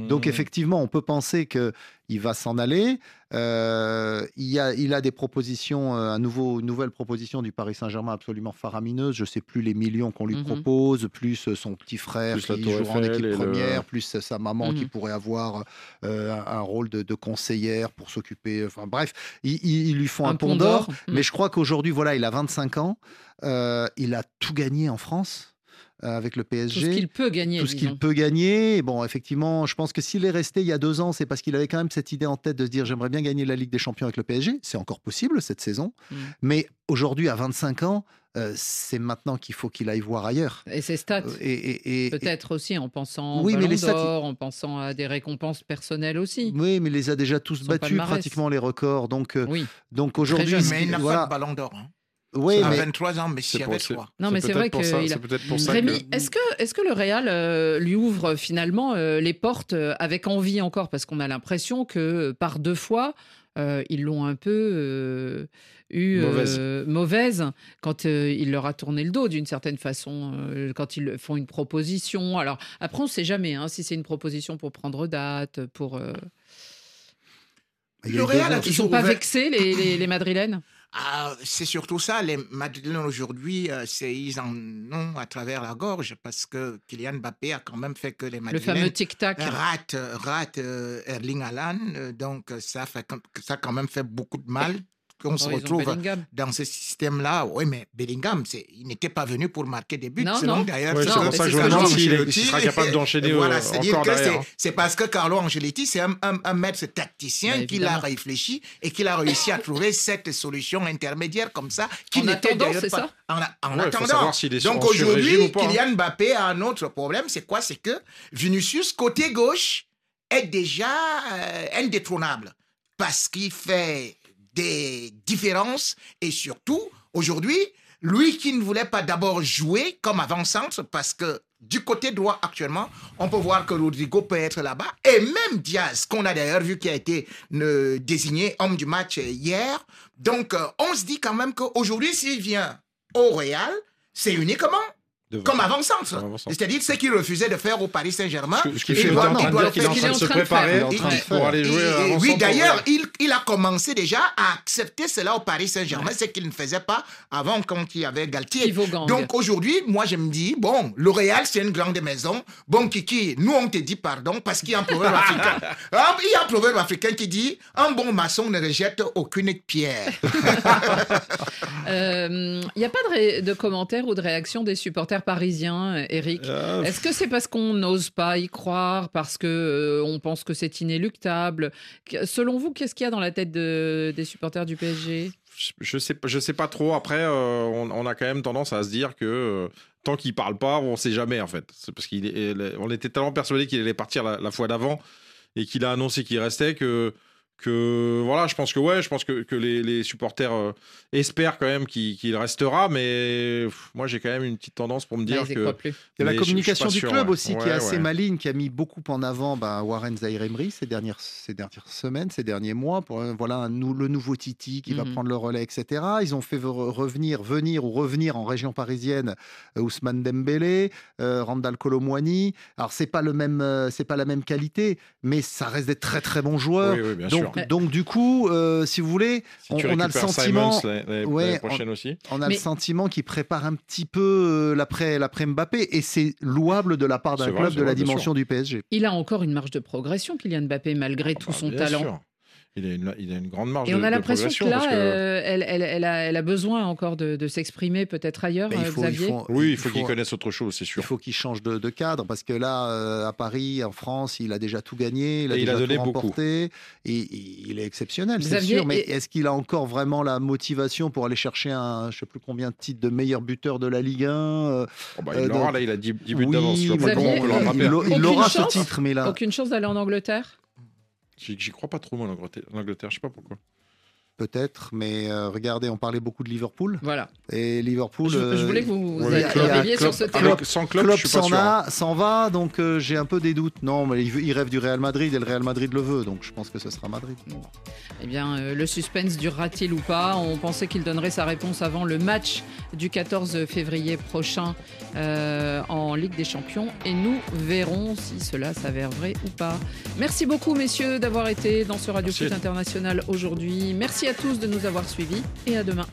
Donc Mmh. effectivement, on peut penser que il va s'en aller. Euh, il, y a, il a des propositions, euh, un nouveau, une nouvelle proposition du Paris Saint-Germain absolument faramineuse. Je sais plus les millions qu'on lui Mhm. propose, plus euh, son petit frère Plus qui jouera en équipe le- première, plus euh, sa maman qui Mhm. pourrait avoir euh, un, rôle de, de conseillère pour s'occuper. Enfin bref, ils, ils- ils lui font un, Un pont d'or. Mais je crois qu'aujourd'hui, voilà, il a 25 ans. Euh, il a tout gagné en France euh, avec le PSG Tout ce qu'il peut gagner. tout ce qu'il peut gagner. Et Bon, effectivement, je pense que s'il est resté il y a deux ans, c'est parce qu'il avait quand même cette idée en tête de se dire j'aimerais bien gagner la Ligue des Champions avec le PSG. C'est encore possible cette saison. Mm. Mais aujourd'hui, à 25 ans, euh, c'est maintenant qu'il faut qu'il aille voir ailleurs. Et ses stats. Euh, Et, et- et- Peut-être aussi en pensant Oui, au mais les stats, d'Or, en pensant à des récompenses personnelles aussi. Oui, mais il les a déjà tous battus pratiquement les records. Donc, euh, Oui. donc aujourd'hui, Mais il n'a voilà. pas de ballon d'or. hein. Oui, à mais 23 ans, mais C'est s'il y pour- avait trois. Non, mais c'est vrai peut-être pour que a- c'est peut-être pour ça Rémi, que- est-ce que, est que le Real euh, lui ouvre finalement euh, les portes euh, avec envie encore? Parce qu'on a l'impression que euh, par deux fois, euh, ils l'ont un peu euh, eu Mauvaise. euh, mauvaise quand euh, il leur a tourné le dos d'une certaine façon, euh, quand ils font une proposition. Alors après, on ne sait jamais hein, si c'est une proposition pour prendre date, pour. euh, Le Real a Ils toujours sont pas ouvert- vexés les, les, les Madrilènes? Ah, c'est surtout ça, les Madrilènes aujourd'hui, euh, c'est- ils en ont à travers la gorge parce que Kylian Mbappé a quand même fait que les Le Madrilènes ratent, ratent euh, Erling Haaland. euh, Donc ça, fait, ça a quand même fait beaucoup de mal qu'on se Oh, ont retrouve Bellingham. dans ce système-là. Oui, mais Bellingham, c'est- il n'était pas venu pour marquer des buts. Non, non. d'ailleurs Ouais, c'est pour ça que je me demande s'il sera capable d'enchaîner, Voilà, euh, encore que derrière, c'est- parce que Carlo Ancelotti, c'est un, un, un maître tacticien Bah, qu'il a évidemment. réfléchi et qu'il a réussi à trouver cette solution intermédiaire comme ça, qui En n'était attendant, d'ailleurs c'est pas- ça? En, en Ouais, faut attendant. est Donc aujourd'hui, hein. Kylian Mbappé a un autre problème, c'est quoi? C'est que Vinicius, côté gauche, est déjà euh, indétrônable parce qu'il fait des différences et surtout, aujourd'hui, lui qui ne voulait pas d'abord jouer comme avant-centre parce que du côté droit actuellement, on peut voir que Rodrigo peut être là-bas et même Diaz, qu'on a d'ailleurs vu qui a été euh, désigné homme du match hier. Donc, euh, on se dit quand même qu'aujourd'hui, s'il vient au Real, c'est uniquement. Comme avant-centre. C'est-à-dire ce qu'il refusait de faire au Paris Saint-Germain. Ce qu'il est en train de se préparer pour aller jouer et- oui, d'ailleurs, il, il a commencé déjà à accepter cela au Paris Saint-Germain, ce qu'il ne faisait pas avant quand il y avait Galtier. Donc aujourd'hui, moi je me dis, bon, le Real c'est une grande maison. Bon, Kiki, nous on te dit pardon parce qu'il y a un proverbe africain. Ah, Il y a un proverbe africain qui dit, un bon maçon ne rejette aucune pierre. Euh, Il n'y a pas de, de commentaires ou de réactions des supporters parisiens, euh, Eric. Euh, Est-ce que c'est parce qu'on n'ose pas y croire, parce que euh, on pense que c'est inéluctable? Selon vous, qu'est-ce qu'il y a dans la tête de- des supporters du PSG je- sais pas je sais pas trop. Après euh, on, on a quand même tendance à se dire que euh, tant qu'il parle pas on sait jamais en fait. C'est parce qu'il est- on était tellement persuadé qu'il allait partir la, la fois d'avant et qu'il a annoncé qu'il restait que que voilà je pense que ouais je pense que, que les, les supporters euh, espèrent quand même qu'il qu'il restera mais pff, moi j'ai quand même une petite tendance pour me dire Ouais, que plus. Il y a la communication du sûr, club ouais. aussi qui Ouais, est assez maligne, qui a mis beaucoup en avant ben, Warren Zaïre-Emery ces dernières, ces dernières semaines, ces derniers mois. Pour, euh, voilà un le nouveau Titi qui va Mhm. prendre le relais, etc. Ils ont fait re- revenir, venir ou revenir en région parisienne euh, Ousmane Dembélé, euh, Randall Colomwani. Alors c'est pas le même, euh, c'est pas la même qualité, mais ça reste des très très bons joueurs. Oui, oui, bien donc, sûr. Donc du coup, euh, si vous voulez, si on, on a le sentiment. Simons Ouais, on- prochaine aussi on a Mais- le sentiment qu'il prépare un petit peu euh, l'après l'après Mbappé et c'est louable de la part d'un vrai, club de la vrai, dimension du PSG. Il a encore une marge de progression, Kylian Mbappé, malgré tout Bah, son bien talent. sûr. Il a, une, il a une grande marge Et de, on a l'impression que là, que- euh, elle, elle- elle a, elle a besoin encore de, de s'exprimer peut-être ailleurs, il euh, il Xavier. faut- oui, il il faut qu'il connaisse autre chose, c'est Il sûr. faut qu'il change de, de cadre parce que là, euh, à Paris, en France, il a déjà tout gagné, il a Et il déjà a donné tout beaucoup. remporté. Et, et il est exceptionnel, c'est Xavier, sûr. Mais et- est-ce qu'il a encore vraiment la motivation pour aller chercher un, je sais plus combien de titres de meilleur buteur de la Ligue 1 euh, Oh, bah, euh, il l'aura, là, il a 10, buts Oui, d'avance. Il, il aura ce titre, mais là. Aucune chance d'aller en Angleterre? J'y crois pas trop, moi, l'Angleterre, je sais pas pourquoi. Peut-être, mais euh, regardez, on parlait beaucoup de Liverpool. Voilà. Et Liverpool. Je, je euh, voulais que vous, vous alliez- arriviez sur ce avec- terrain. sans Klopp, Klopp je suis pas s'en sûr. a- s'en va, donc euh, j'ai un peu des doutes. Non, mais il, veut- il rêve du Real Madrid et le Real Madrid le veut, donc je pense que ce sera Madrid. Eh bien, euh, le suspense durera-t-il ou pas? On pensait qu'il donnerait sa réponse avant le match du 14 février prochain euh, en Ligue des Champions. Et nous verrons si cela s'avère vrai ou pas. Merci beaucoup, messieurs, d'avoir été dans ce Radio. Foot International aujourd'hui. Merci à tous de nous avoir suivis et à demain.